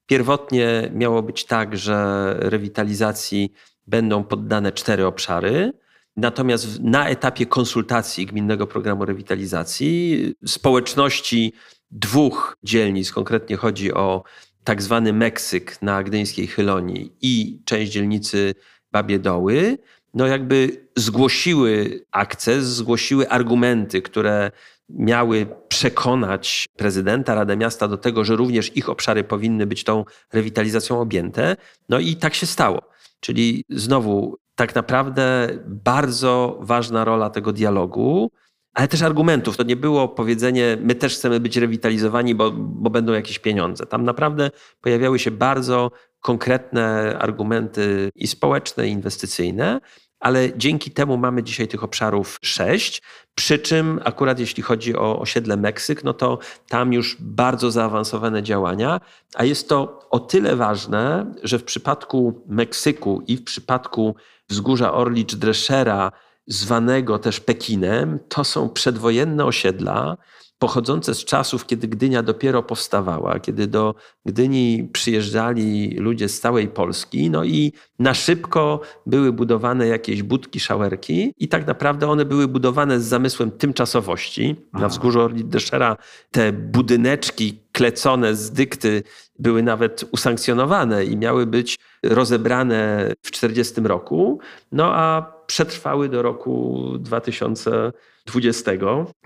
Pierwotnie miało być tak, że rewitalizacji będą poddane cztery obszary. Natomiast na etapie konsultacji gminnego programu rewitalizacji społeczności dwóch dzielnic, konkretnie chodzi o tak zwany Meksyk na Gdyńskiej Chylonii i część dzielnicy Babie Doły, no jakby zgłosiły akces, zgłosiły argumenty, które miały przekonać prezydenta, Radę Miasta do tego, że również ich obszary powinny być tą rewitalizacją objęte. No i tak się stało. Czyli znowu tak naprawdę bardzo ważna rola tego dialogu, ale też argumentów. To nie było powiedzenie, my też chcemy być rewitalizowani, bo, bo będą jakieś pieniądze. Tam naprawdę pojawiały się bardzo konkretne argumenty i społeczne, i inwestycyjne, ale dzięki temu mamy dzisiaj tych obszarów sześć. Przy czym akurat jeśli chodzi o osiedle Meksyk, no to tam już bardzo zaawansowane działania, a jest to o tyle ważne, że w przypadku Meksyku i w przypadku wzgórza Orlicz Dreschera, zwanego też Pekinem, to są przedwojenne osiedla, pochodzące z czasów, kiedy Gdynia dopiero powstawała, kiedy do Gdyni przyjeżdżali ludzie z całej Polski, no i na szybko były budowane jakieś budki, szałerki i tak naprawdę one były budowane z zamysłem tymczasowości. Na wzgórzu Orli Deszera te budyneczki klecone z dykty były nawet usankcjonowane i miały być rozebrane w 40 roku, no a przetrwały do roku 2000 20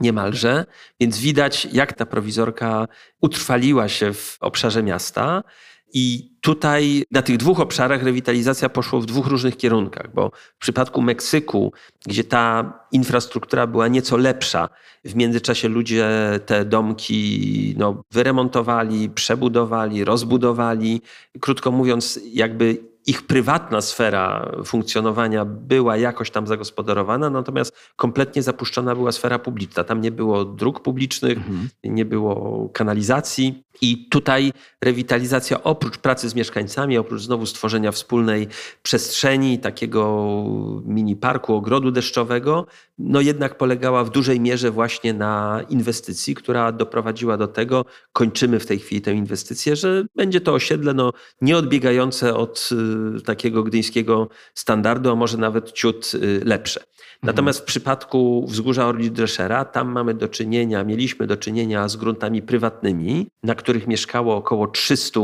niemalże, więc widać, jak ta prowizorka utrwaliła się w obszarze miasta. I tutaj na tych dwóch obszarach rewitalizacja poszła w dwóch różnych kierunkach, bo w przypadku Meksyku, gdzie ta infrastruktura była nieco lepsza, w międzyczasie ludzie te domki no, wyremontowali, przebudowali, rozbudowali. Krótko mówiąc, jakby ich prywatna sfera funkcjonowania była jakoś tam zagospodarowana, natomiast kompletnie zapuszczona była sfera publiczna. Tam nie było dróg publicznych, mhm. nie było kanalizacji. I tutaj rewitalizacja oprócz pracy z mieszkańcami, oprócz znowu stworzenia wspólnej przestrzeni, takiego mini parku, ogrodu deszczowego, no jednak polegała w dużej mierze właśnie na inwestycji, która doprowadziła do tego, kończymy w tej chwili tę inwestycję, że będzie to osiedle no, nieodbiegające od y, takiego gdyńskiego standardu, a może nawet ciut y, lepsze. Natomiast w przypadku wzgórza Orli Dreschera, tam mamy do czynienia, mieliśmy do czynienia z gruntami prywatnymi, na których mieszkało około 300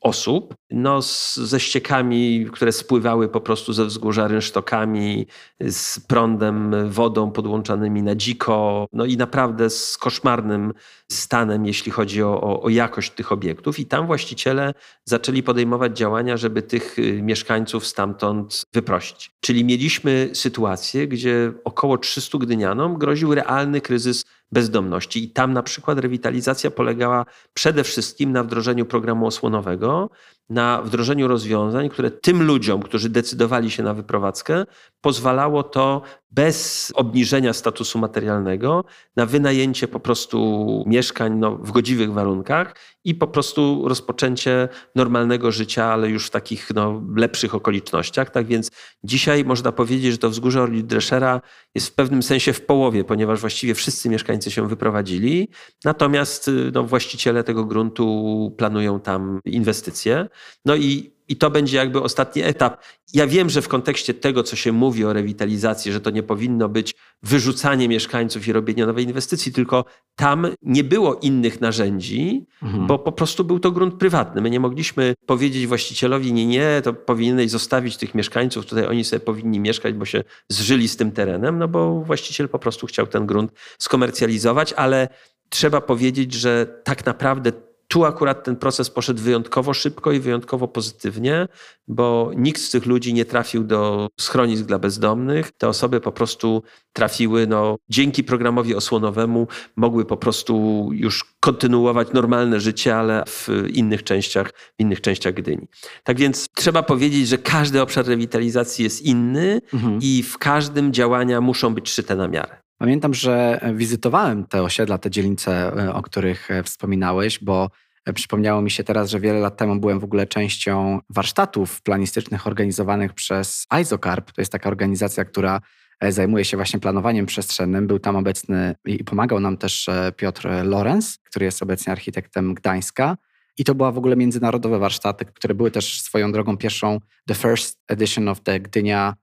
osób, no z, ze ściekami, które spływały po prostu ze wzgórza rynsztokami, z prądem, wodą podłączanymi na dziko, no i naprawdę z koszmarnym stanem, jeśli chodzi o, o, o jakość tych obiektów. I tam właściciele zaczęli podejmować działania, żeby tych y, mieszkańców stamtąd wyprosić. Czyli mieliśmy sytuację, gdzie około 300 gdynianom groził realny kryzys bezdomności. I tam na przykład rewitalizacja polegała przede wszystkim na wdrożeniu programu osłonowego, na wdrożeniu rozwiązań, które tym ludziom, którzy decydowali się na wyprowadzkę, pozwalało to bez obniżenia statusu materialnego na wynajęcie po prostu mieszkań no, w godziwych warunkach i po prostu rozpoczęcie normalnego życia, ale już w takich no, lepszych okolicznościach. Tak więc dzisiaj można powiedzieć, że to wzgórze Orli Dreschera jest w pewnym sensie w połowie, ponieważ właściwie wszyscy mieszkańcy się wyprowadzili, natomiast no, właściciele tego gruntu planują tam inwestycje. No i i to będzie jakby ostatni etap. Ja wiem, że w kontekście tego, co się mówi o rewitalizacji, że to nie powinno być wyrzucanie mieszkańców i robienie nowej inwestycji, tylko tam nie było innych narzędzi, mhm. bo po prostu był to grunt prywatny. My nie mogliśmy powiedzieć właścicielowi, nie, nie, to powinieneś zostawić tych mieszkańców, tutaj oni sobie powinni mieszkać, bo się zżyli z tym terenem, no bo właściciel po prostu chciał ten grunt skomercjalizować, ale trzeba powiedzieć, że tak naprawdę tu akurat ten proces poszedł wyjątkowo szybko i wyjątkowo pozytywnie, bo nikt z tych ludzi nie trafił do schronisk dla bezdomnych. Te osoby po prostu trafiły, no, dzięki programowi osłonowemu, mogły po prostu już kontynuować normalne życie, ale w innych częściach, w innych częściach Gdyni. Tak więc trzeba powiedzieć, że każdy obszar rewitalizacji jest inny mhm. i w każdym działania muszą być szyte na miarę. Pamiętam, że wizytowałem te osiedla, te dzielnice, e, o których e, wspominałeś, bo e, przypomniało mi się teraz, że wiele lat temu byłem w ogóle częścią warsztatów planistycznych organizowanych przez ISOCARP. To jest taka organizacja, która zajmuje się właśnie planowaniem przestrzennym. Był tam obecny i pomagał nam też Piotr Lorenz, który jest obecnie architektem Gdańska. I to była w ogóle międzynarodowe warsztaty, które były też swoją drogą pierwszą, the first edition of the Gdynia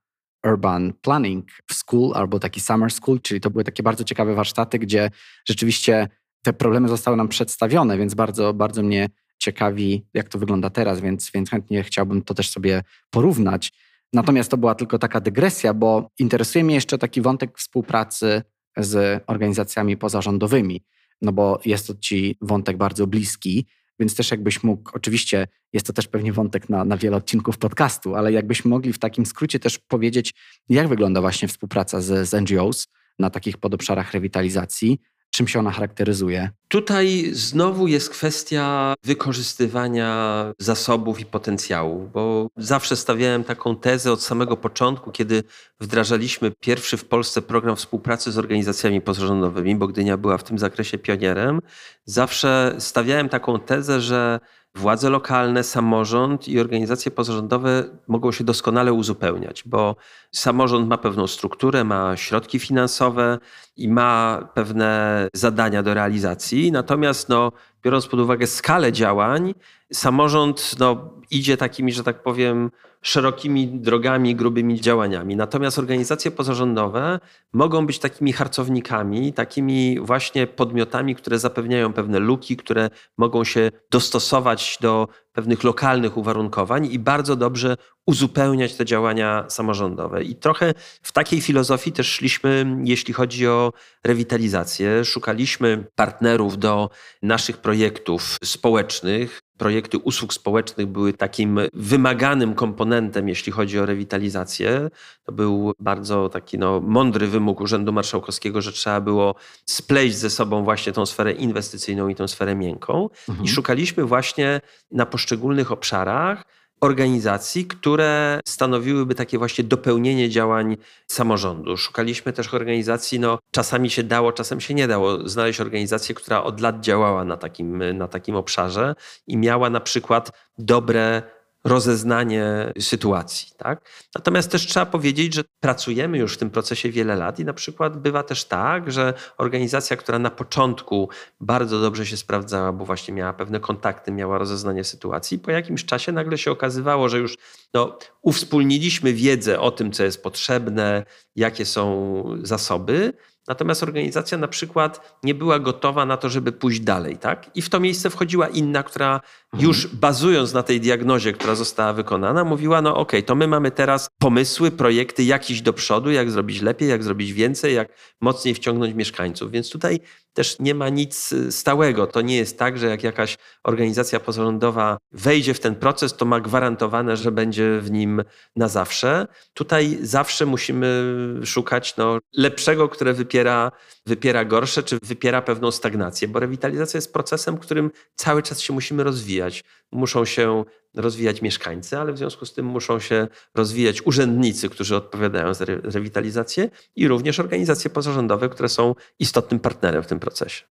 Urban Planning School albo taki Summer School, czyli to były takie bardzo ciekawe warsztaty, gdzie rzeczywiście te problemy zostały nam przedstawione, więc bardzo, bardzo mnie ciekawi, jak to wygląda teraz, więc, więc chętnie chciałbym to też sobie porównać. Natomiast to była tylko taka dygresja, bo interesuje mnie jeszcze taki wątek współpracy z organizacjami pozarządowymi, no bo jest to ci wątek bardzo bliski, więc też jakbyś mógł, oczywiście jest to też pewnie wątek na, na wiele odcinków podcastu, ale jakbyśmy mogli w takim skrócie też powiedzieć, jak wygląda właśnie współpraca z, z NGOs na takich podobszarach rewitalizacji, Czym się ona charakteryzuje? Tutaj znowu jest kwestia wykorzystywania zasobów i potencjału, bo zawsze stawiałem taką tezę od samego początku, kiedy wdrażaliśmy pierwszy w Polsce program współpracy z organizacjami pozarządowymi, bo Gdynia była w tym zakresie pionierem. Zawsze stawiałem taką tezę, że władze lokalne, samorząd i organizacje pozarządowe mogą się doskonale uzupełniać, bo samorząd ma pewną strukturę, ma środki finansowe i ma pewne zadania do realizacji. Natomiast no, biorąc pod uwagę skalę działań, samorząd no, idzie takimi, że tak powiem, szerokimi drogami, grubymi działaniami. Natomiast organizacje pozarządowe mogą być takimi harcownikami, takimi właśnie podmiotami, które zapewniają pewne luki, które mogą się dostosować do pewnych lokalnych uwarunkowań i bardzo dobrze uzupełniać te działania samorządowe. I trochę w takiej filozofii też szliśmy, jeśli chodzi o rewitalizację. Szukaliśmy partnerów do naszych projektów społecznych. Projekty usług społecznych były takim wymaganym komponentem, jeśli chodzi o rewitalizację. To był bardzo taki no, mądry wymóg Urzędu Marszałkowskiego, że trzeba było spleść ze sobą właśnie tą sferę inwestycyjną i tą sferę miękką. Mhm. I szukaliśmy właśnie na poszczególnych obszarach organizacji, które stanowiłyby takie właśnie dopełnienie działań samorządu. Szukaliśmy też organizacji, no czasami się dało, czasem się nie dało znaleźć organizację, która od lat działała na takim, na takim obszarze i miała na przykład dobre rozeznanie sytuacji. Tak? Natomiast też trzeba powiedzieć, że pracujemy już w tym procesie wiele lat i na przykład bywa też tak, że organizacja, która na początku bardzo dobrze się sprawdzała, bo właśnie miała pewne kontakty, miała rozeznanie sytuacji, po jakimś czasie nagle się okazywało, że już no, uwspólniliśmy wiedzę o tym, co jest potrzebne, jakie są zasoby, Natomiast organizacja na przykład nie była gotowa na to, żeby pójść dalej. Tak? I w to miejsce wchodziła inna, która mhm. już bazując na tej diagnozie, która została wykonana, mówiła: No, okej, okay, to my mamy teraz pomysły, projekty, jak iść do przodu, jak zrobić lepiej, jak zrobić więcej, jak mocniej wciągnąć mieszkańców. Więc tutaj też nie ma nic y, stałego. To nie jest tak, że jak jakaś organizacja pozarządowa wejdzie w ten proces, to ma gwarantowane, że będzie w nim na zawsze. Tutaj zawsze musimy szukać no, lepszego, które wypiera, wypiera gorsze, czy wypiera pewną stagnację, bo rewitalizacja jest procesem, którym cały czas się musimy rozwijać. Muszą się rozwijać mieszkańcy, ale w związku z tym muszą się rozwijać urzędnicy, którzy odpowiadają za rewitalizację i również organizacje pozarządowe, które są istotnym partnerem w tym procesie.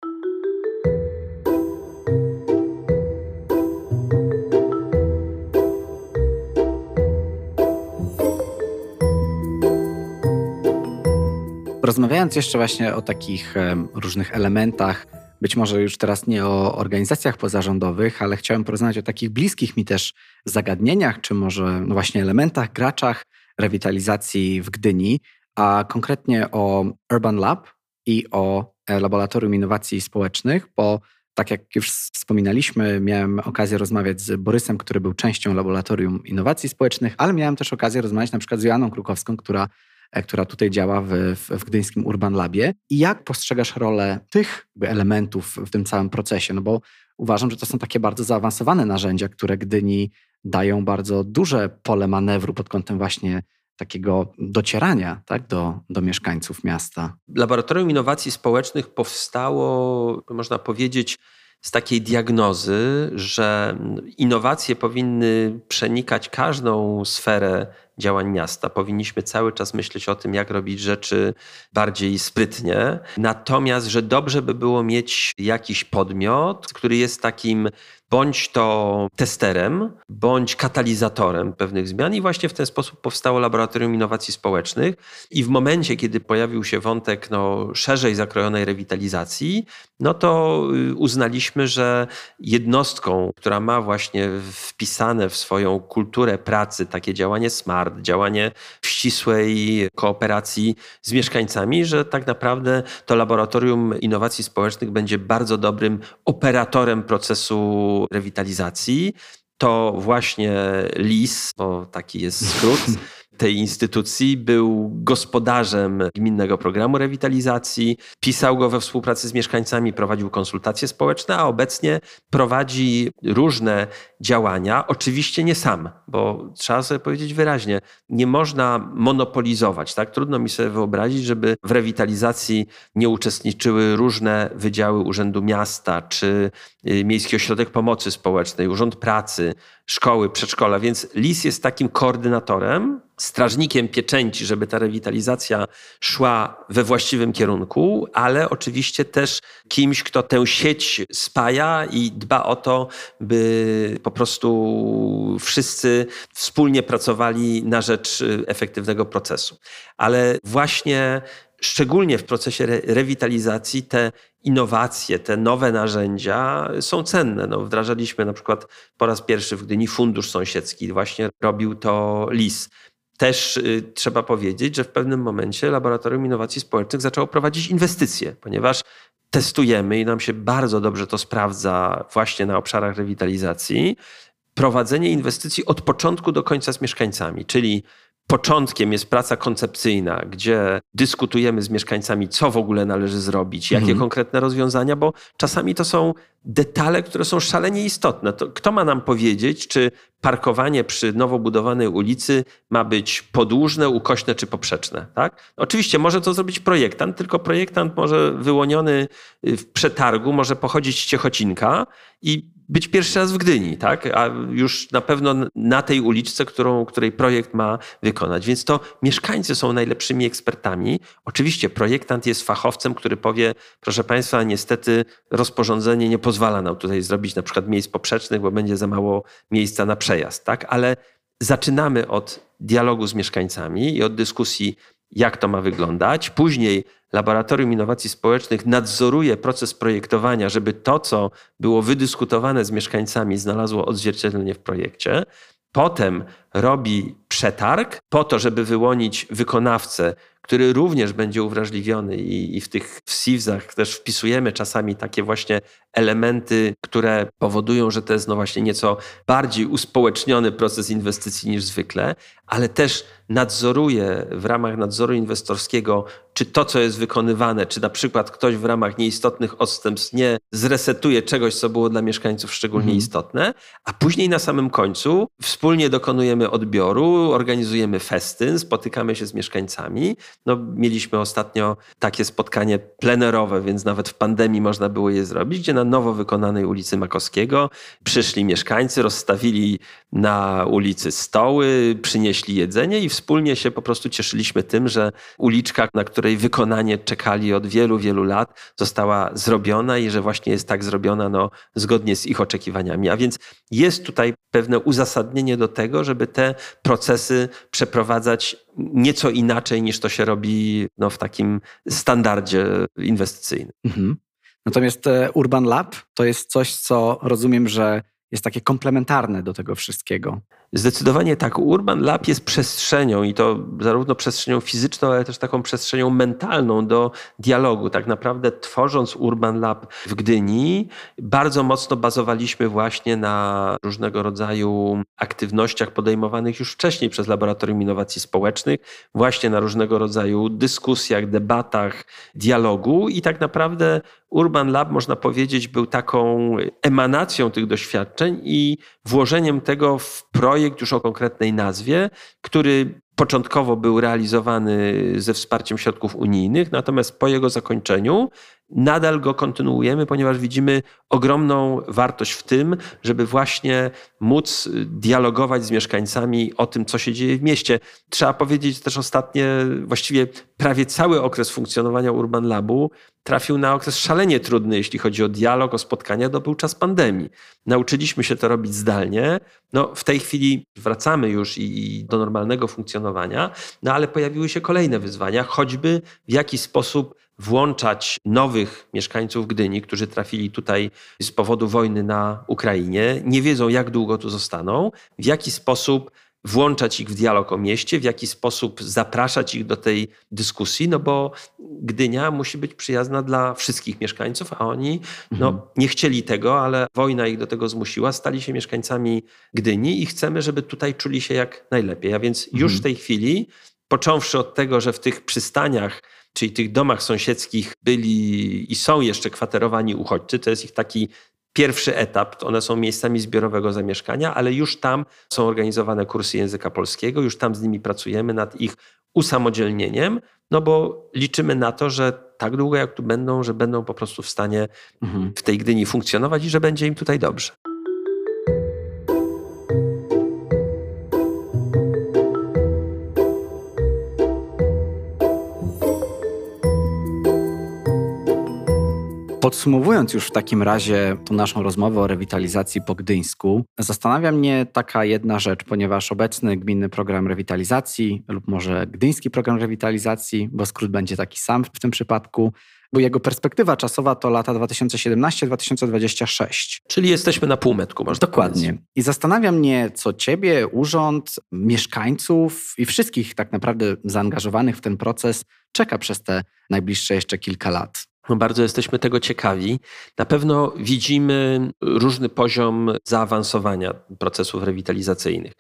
Rozmawiając jeszcze właśnie o takich różnych elementach, być może już teraz nie o organizacjach pozarządowych, ale chciałem porozmawiać o takich bliskich mi też zagadnieniach, czy może no właśnie elementach, graczach rewitalizacji w Gdyni, a konkretnie o Urban Lab i o e, Laboratorium Innowacji Społecznych, bo tak jak już wspominaliśmy, miałem okazję rozmawiać z Borysem, który był częścią Laboratorium Innowacji Społecznych, ale miałem też okazję rozmawiać na przykład z Joanną Krukowską, która która tutaj działa w, w, w gdyńskim Urban Labie. I jak postrzegasz rolę tych elementów w tym całym procesie? No bo uważam, że to są takie bardzo zaawansowane narzędzia, które Gdyni dają bardzo duże pole manewru pod kątem właśnie takiego docierania tak, do, do mieszkańców miasta. Laboratorium Innowacji Społecznych powstało, można powiedzieć, z takiej diagnozy, że innowacje powinny przenikać każdą sferę działań miasta. Powinniśmy cały czas myśleć o tym, jak robić rzeczy bardziej sprytnie. Natomiast, że dobrze by było mieć jakiś podmiot, który jest takim bądź to testerem, bądź katalizatorem pewnych zmian. I właśnie w ten sposób powstało Laboratorium Innowacji Społecznych. I w momencie, kiedy pojawił się wątek no, szerzej zakrojonej rewitalizacji, no to y, uznaliśmy, że jednostką, która ma właśnie wpisane w swoją kulturę pracy takie działanie smart, działanie w ścisłej kooperacji z mieszkańcami, że tak naprawdę to Laboratorium Innowacji Społecznych będzie bardzo dobrym operatorem procesu rewitalizacji, to właśnie LIS, bo taki jest skrót, tej instytucji, był gospodarzem gminnego programu rewitalizacji, pisał go we współpracy z mieszkańcami, prowadził konsultacje społeczne, a obecnie prowadzi różne działania. Oczywiście nie sam, bo trzeba sobie powiedzieć wyraźnie, nie można monopolizować. Tak? Trudno mi sobie wyobrazić, żeby w rewitalizacji nie uczestniczyły różne wydziały Urzędu Miasta, czy y, Miejski Ośrodek Pomocy Społecznej, Urząd Pracy, szkoły, przedszkola. Więc LIS jest takim koordynatorem, strażnikiem pieczęci, żeby ta rewitalizacja szła we właściwym kierunku, ale oczywiście też kimś, kto tę sieć spaja i dba o to, by po prostu wszyscy wspólnie pracowali na rzecz efektywnego procesu. Ale właśnie szczególnie w procesie re rewitalizacji te innowacje, te nowe narzędzia są cenne. No, wdrażaliśmy na przykład po raz pierwszy w Gdyni fundusz sąsiedzki, właśnie robił to LIS. Też y, trzeba powiedzieć, że w pewnym momencie Laboratorium Innowacji Społecznych zaczęło prowadzić inwestycje, ponieważ testujemy i nam się bardzo dobrze to sprawdza właśnie na obszarach rewitalizacji. Prowadzenie inwestycji od początku do końca z mieszkańcami, czyli początkiem jest praca koncepcyjna, gdzie dyskutujemy z mieszkańcami, co w ogóle należy zrobić, jakie mhm. konkretne rozwiązania, bo czasami to są detale, które są szalenie istotne. To kto ma nam powiedzieć, czy parkowanie przy nowo budowanej ulicy ma być podłużne, ukośne czy poprzeczne? Tak? Oczywiście może to zrobić projektant, tylko projektant może wyłoniony w przetargu, może pochodzić z Ciechocinka i być pierwszy raz w Gdyni, tak? a już na pewno na tej uliczce, którą, której projekt ma wykonać. Więc to mieszkańcy są najlepszymi ekspertami. Oczywiście projektant jest fachowcem, który powie, proszę Państwa, niestety rozporządzenie nie pozwala nam tutaj zrobić na przykład miejsc poprzecznych, bo będzie za mało miejsca na przejazd, tak? ale zaczynamy od dialogu z mieszkańcami i od dyskusji, jak to ma wyglądać. Później Laboratorium Innowacji Społecznych nadzoruje proces projektowania, żeby to, co było wydyskutowane z mieszkańcami, znalazło odzwierciedlenie w projekcie. Potem robi przetarg po to, żeby wyłonić wykonawcę, który również będzie uwrażliwiony i, i w tych SIWZach też wpisujemy czasami takie właśnie elementy, które powodują, że to jest no właśnie nieco bardziej uspołeczniony proces inwestycji niż zwykle, ale też nadzoruje w ramach nadzoru inwestorskiego, czy to, co jest wykonywane, czy na przykład ktoś w ramach nieistotnych odstępstw nie zresetuje czegoś, co było dla mieszkańców szczególnie mhm. istotne, a później na samym końcu wspólnie dokonujemy odbioru, organizujemy festyn, spotykamy się z mieszkańcami. No, mieliśmy ostatnio takie spotkanie plenerowe, więc nawet w pandemii można było je zrobić, gdzie na nowo wykonanej ulicy Makowskiego przyszli mieszkańcy, rozstawili na ulicy stoły, przynieśli jedzenie i wspólnie się po prostu cieszyliśmy tym, że uliczka, na której wykonanie czekali od wielu, wielu lat, została zrobiona i że właśnie jest tak zrobiona no, zgodnie z ich oczekiwaniami. A więc jest tutaj pewne uzasadnienie do tego, żeby te procesy przeprowadzać nieco inaczej niż to się robi no, w takim standardzie inwestycyjnym. Mhm. Natomiast e, Urban Lab to jest coś, co rozumiem, że jest takie komplementarne do tego wszystkiego. Zdecydowanie tak. Urban Lab jest przestrzenią i to zarówno przestrzenią fizyczną, ale też taką przestrzenią mentalną do dialogu. Tak naprawdę tworząc Urban Lab w Gdyni, bardzo mocno bazowaliśmy właśnie na różnego rodzaju aktywnościach podejmowanych już wcześniej przez Laboratorium Innowacji Społecznych, właśnie na różnego rodzaju dyskusjach, debatach, dialogu i tak naprawdę Urban Lab, można powiedzieć, był taką emanacją tych doświadczeń i włożeniem tego w projekt już o konkretnej nazwie, który początkowo był realizowany ze wsparciem środków unijnych, natomiast po jego zakończeniu nadal go kontynuujemy, ponieważ widzimy ogromną wartość w tym, żeby właśnie móc dialogować z mieszkańcami o tym, co się dzieje w mieście. Trzeba powiedzieć też ostatnie, właściwie prawie cały okres funkcjonowania Urban Labu trafił na okres szalenie trudny, jeśli chodzi o dialog, o spotkania, to był czas pandemii. Nauczyliśmy się to robić zdalnie. No, w tej chwili wracamy już i, i do normalnego funkcjonowania, no ale pojawiły się kolejne wyzwania, choćby w jaki sposób włączać nowych mieszkańców Gdyni, którzy trafili tutaj z powodu wojny na Ukrainie, nie wiedzą jak długo tu zostaną, w jaki sposób włączać ich w dialog o mieście, w jaki sposób zapraszać ich do tej dyskusji, no bo Gdynia musi być przyjazna dla wszystkich mieszkańców, a oni no, mhm. nie chcieli tego, ale wojna ich do tego zmusiła, stali się mieszkańcami Gdyni i chcemy, żeby tutaj czuli się jak najlepiej. A więc już mhm. w tej chwili, począwszy od tego, że w tych przystaniach czyli tych domach sąsiedzkich byli i są jeszcze kwaterowani uchodźcy. To jest ich taki pierwszy etap. One są miejscami zbiorowego zamieszkania, ale już tam są organizowane kursy języka polskiego, już tam z nimi pracujemy nad ich usamodzielnieniem, no bo liczymy na to, że tak długo jak tu będą, że będą po prostu w stanie mhm. w tej Gdyni funkcjonować i że będzie im tutaj dobrze. Podsumowując już w takim razie tą naszą rozmowę o rewitalizacji po gdyńsku, zastanawia mnie taka jedna rzecz, ponieważ obecny gminny program rewitalizacji lub może gdyński program rewitalizacji, bo skrót będzie taki sam w tym przypadku, bo jego perspektywa czasowa to lata 2017-2026. Czyli jesteśmy na półmetku, można Dokładnie. Powiedzieć. I zastanawia mnie, co ciebie, urząd, mieszkańców i wszystkich tak naprawdę zaangażowanych w ten proces czeka przez te najbliższe jeszcze kilka lat. No bardzo jesteśmy tego ciekawi. Na pewno widzimy różny poziom zaawansowania procesów rewitalizacyjnych.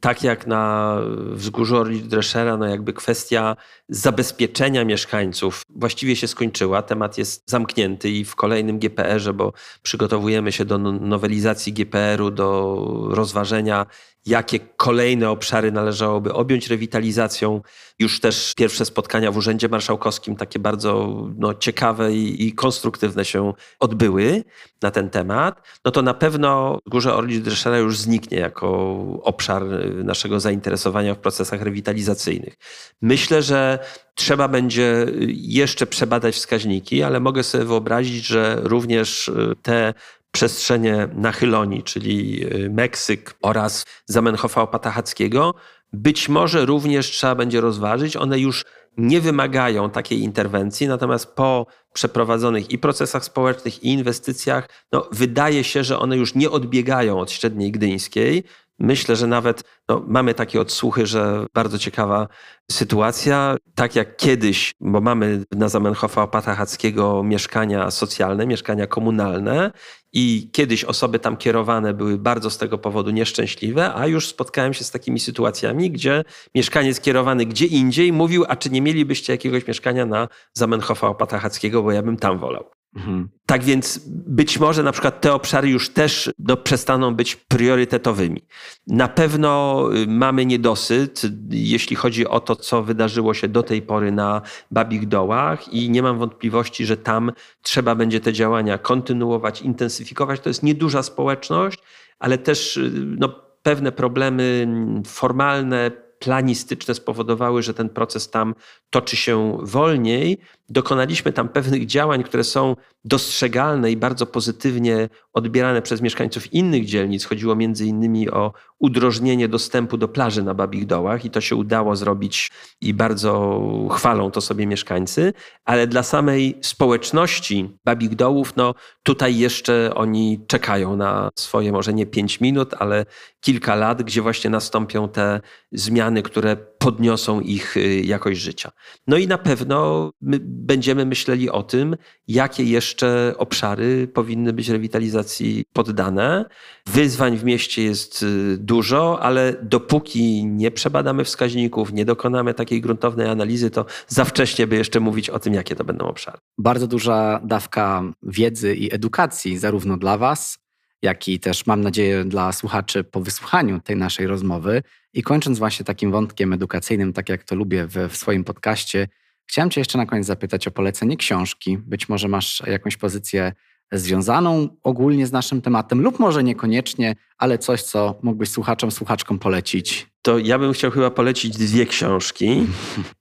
Tak jak na wzgórzu Orli Dreschera, no jakby kwestia zabezpieczenia mieszkańców właściwie się skończyła. Temat jest zamknięty i w kolejnym GPR-ze, bo przygotowujemy się do nowelizacji GPR-u, do rozważenia jakie kolejne obszary należałoby objąć rewitalizacją. Już też pierwsze spotkania w Urzędzie Marszałkowskim, takie bardzo no, ciekawe i, i konstruktywne się odbyły na ten temat. No to na pewno Górze Orlicz Dreschera już zniknie jako obszar naszego zainteresowania w procesach rewitalizacyjnych. Myślę, że trzeba będzie jeszcze przebadać wskaźniki, ale mogę sobie wyobrazić, że również te przestrzenie Nachylonii, czyli y, Meksyk oraz Zamenhofa Opatachackiego, być może również trzeba będzie rozważyć. One już nie wymagają takiej interwencji, natomiast po przeprowadzonych i procesach społecznych, i inwestycjach, no, wydaje się, że one już nie odbiegają od średniej gdyńskiej, Myślę, że nawet no, mamy takie odsłuchy, że bardzo ciekawa sytuacja. Tak jak kiedyś, bo mamy na Zamenhofa Opatachackiego mieszkania socjalne, mieszkania komunalne i kiedyś osoby tam kierowane były bardzo z tego powodu nieszczęśliwe, a już spotkałem się z takimi sytuacjami, gdzie mieszkaniec kierowany gdzie indziej mówił, a czy nie mielibyście jakiegoś mieszkania na Zamenhofa Opatachackiego, bo ja bym tam wolał. Mhm. Tak więc być może na przykład te obszary już też no, przestaną być priorytetowymi. Na pewno y, mamy niedosyt, jeśli chodzi o to, co wydarzyło się do tej pory na Babich Dołach i nie mam wątpliwości, że tam trzeba będzie te działania kontynuować, intensyfikować. To jest nieduża społeczność, ale też y, no, pewne problemy formalne, planistyczne spowodowały, że ten proces tam toczy się wolniej. Dokonaliśmy tam pewnych działań, które są dostrzegalne i bardzo pozytywnie odbierane przez mieszkańców innych dzielnic. Chodziło między innymi o udrożnienie dostępu do plaży na Babich Dołach i to się udało zrobić i bardzo chwalą to sobie mieszkańcy, ale dla samej społeczności Babich Dołów, no tutaj jeszcze oni czekają na swoje może nie pięć minut, ale kilka lat, gdzie właśnie nastąpią te zmiany, które podniosą ich y, jakość życia. No i na pewno my będziemy myśleli o tym, jakie jeszcze obszary powinny być rewitalizacji poddane. Wyzwań w mieście jest y, dużo, ale dopóki nie przebadamy wskaźników, nie dokonamy takiej gruntownej analizy, to za wcześnie by jeszcze mówić o tym, jakie to będą obszary. Bardzo duża dawka wiedzy i edukacji, zarówno dla Was, jak i też mam nadzieję dla słuchaczy po wysłuchaniu tej naszej rozmowy. I kończąc właśnie takim wątkiem edukacyjnym, tak jak to lubię w, w swoim podcaście, chciałem Cię jeszcze na koniec zapytać o polecenie książki. Być może masz jakąś pozycję związaną ogólnie z naszym tematem, lub może niekoniecznie, ale coś, co mógłbyś słuchaczom, słuchaczkom polecić to ja bym chciał chyba polecić dwie książki.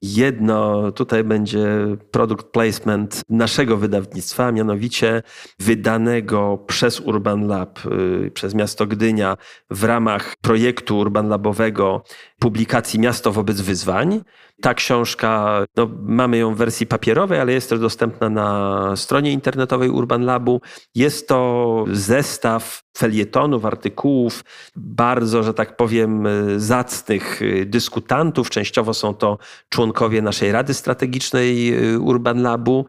Jedno tutaj będzie product placement naszego wydawnictwa, mianowicie wydanego przez Urban Lab, y, przez miasto Gdynia w ramach projektu Urban Labowego publikacji Miasto wobec wyzwań. Ta książka, no, mamy ją w wersji papierowej, ale jest też dostępna na stronie internetowej Urban Labu. Jest to zestaw felietonów, artykułów, bardzo, że tak powiem, zacnych dyskutantów. Częściowo są to członkowie naszej Rady Strategicznej Urban Labu,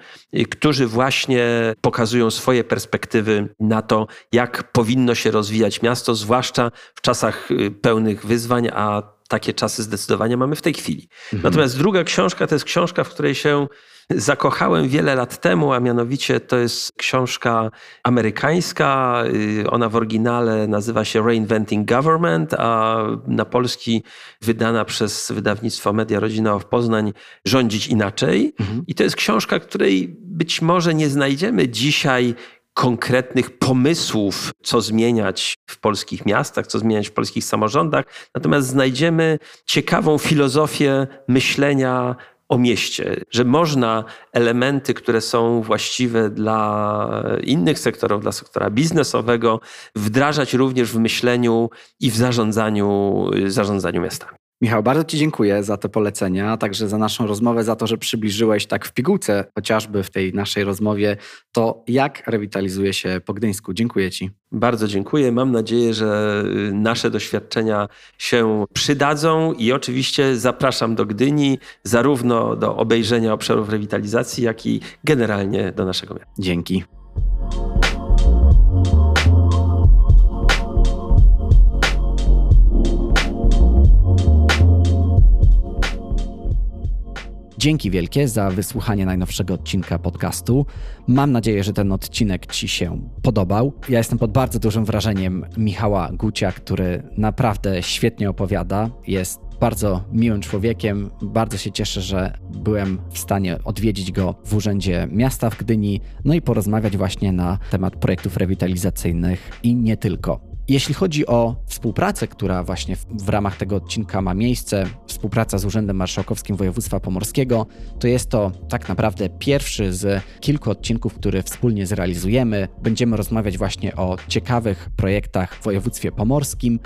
którzy właśnie pokazują swoje perspektywy na to, jak powinno się rozwijać miasto, zwłaszcza w czasach pełnych wyzwań, a takie czasy zdecydowanie mamy w tej chwili. Mhm. Natomiast druga książka to jest książka, w której się zakochałem wiele lat temu, a mianowicie to jest książka amerykańska. Y, ona w oryginale nazywa się Reinventing Government, a na polski wydana przez wydawnictwo Media Rodzina w Poznań Rządzić Inaczej. Mhm. I to jest książka, której być może nie znajdziemy dzisiaj konkretnych pomysłów, co zmieniać w polskich miastach, co zmieniać w polskich samorządach. Natomiast znajdziemy ciekawą filozofię myślenia o mieście, że można elementy, które są właściwe dla innych sektorów, dla sektora biznesowego, wdrażać również w myśleniu i w zarządzaniu, zarządzaniu miastami. Michał, bardzo Ci dziękuję za te polecenia, a także za naszą rozmowę, za to, że przybliżyłeś tak w pigułce, chociażby w tej naszej rozmowie, to jak rewitalizuje się po Gdyńsku. Dziękuję Ci. Bardzo dziękuję. Mam nadzieję, że y, nasze doświadczenia się przydadzą i oczywiście zapraszam do Gdyni, zarówno do obejrzenia obszarów rewitalizacji, jak i generalnie do naszego miasta. Dzięki. Dzięki wielkie za wysłuchanie najnowszego odcinka podcastu. Mam nadzieję, że ten odcinek Ci się podobał. Ja jestem pod bardzo dużym wrażeniem Michała Gucia, który naprawdę świetnie opowiada. Jest bardzo miłym człowiekiem. Bardzo się cieszę, że byłem w stanie odwiedzić go w Urzędzie Miasta w Gdyni, no i porozmawiać właśnie na temat projektów rewitalizacyjnych i nie tylko. Jeśli chodzi o współpracę, która właśnie w, ramach tego odcinka ma miejsce, współpraca z Urzędem Marszałkowskim Województwa Pomorskiego, to jest to tak naprawdę pierwszy z kilku odcinków, które wspólnie zrealizujemy. Będziemy rozmawiać właśnie o ciekawych projektach w województwie pomorskim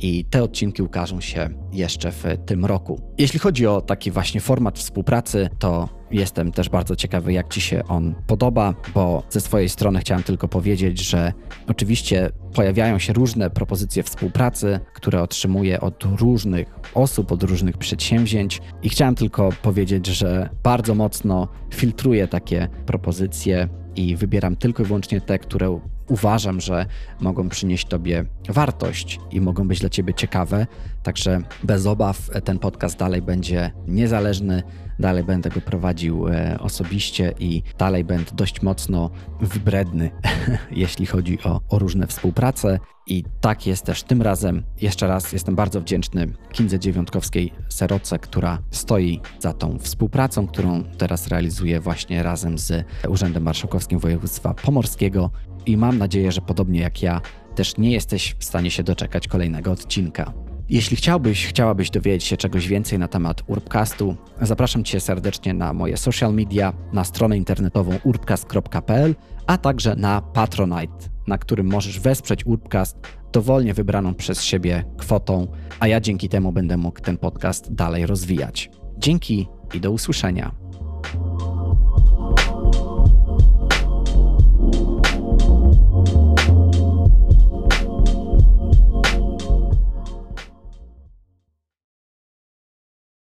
i te odcinki ukażą się jeszcze w tym roku. Jeśli chodzi o taki właśnie format współpracy, to jestem też bardzo ciekawy, jak Ci się on podoba, bo ze swojej strony chciałem tylko powiedzieć, że oczywiście pojawiają się różne propozycje współpracy, które otrzymuję od różnych osób, od różnych przedsięwzięć i chciałem tylko powiedzieć, że bardzo mocno filtruję takie propozycje i wybieram tylko i wyłącznie te, które uważam, że mogą przynieść Tobie wartość i mogą być dla Ciebie ciekawe. Także bez obaw ten podcast dalej będzie niezależny, dalej będę go prowadził e, osobiście i dalej będę dość mocno wybredny, jeśli chodzi o, o różne współprace. I tak jest też tym razem. Jeszcze raz jestem bardzo wdzięczny Kindze Dziewiątkowskiej Seroce, która stoi za tą współpracą, którą teraz realizuje właśnie razem z Urzędem Marszałkowskim Województwa Pomorskiego i mam nadzieję, że podobnie jak ja, też nie jesteś w stanie się doczekać kolejnego odcinka. Jeśli chciałbyś, chciałabyś dowiedzieć się czegoś więcej na temat Urbcastu, zapraszam Cię serdecznie na moje social media, na stronę internetową urbcast.pl, a także na Patronite, na którym możesz wesprzeć Urbcast dowolnie wybraną przez siebie kwotą, a ja dzięki temu będę mógł ten podcast dalej rozwijać. Dzięki i do usłyszenia.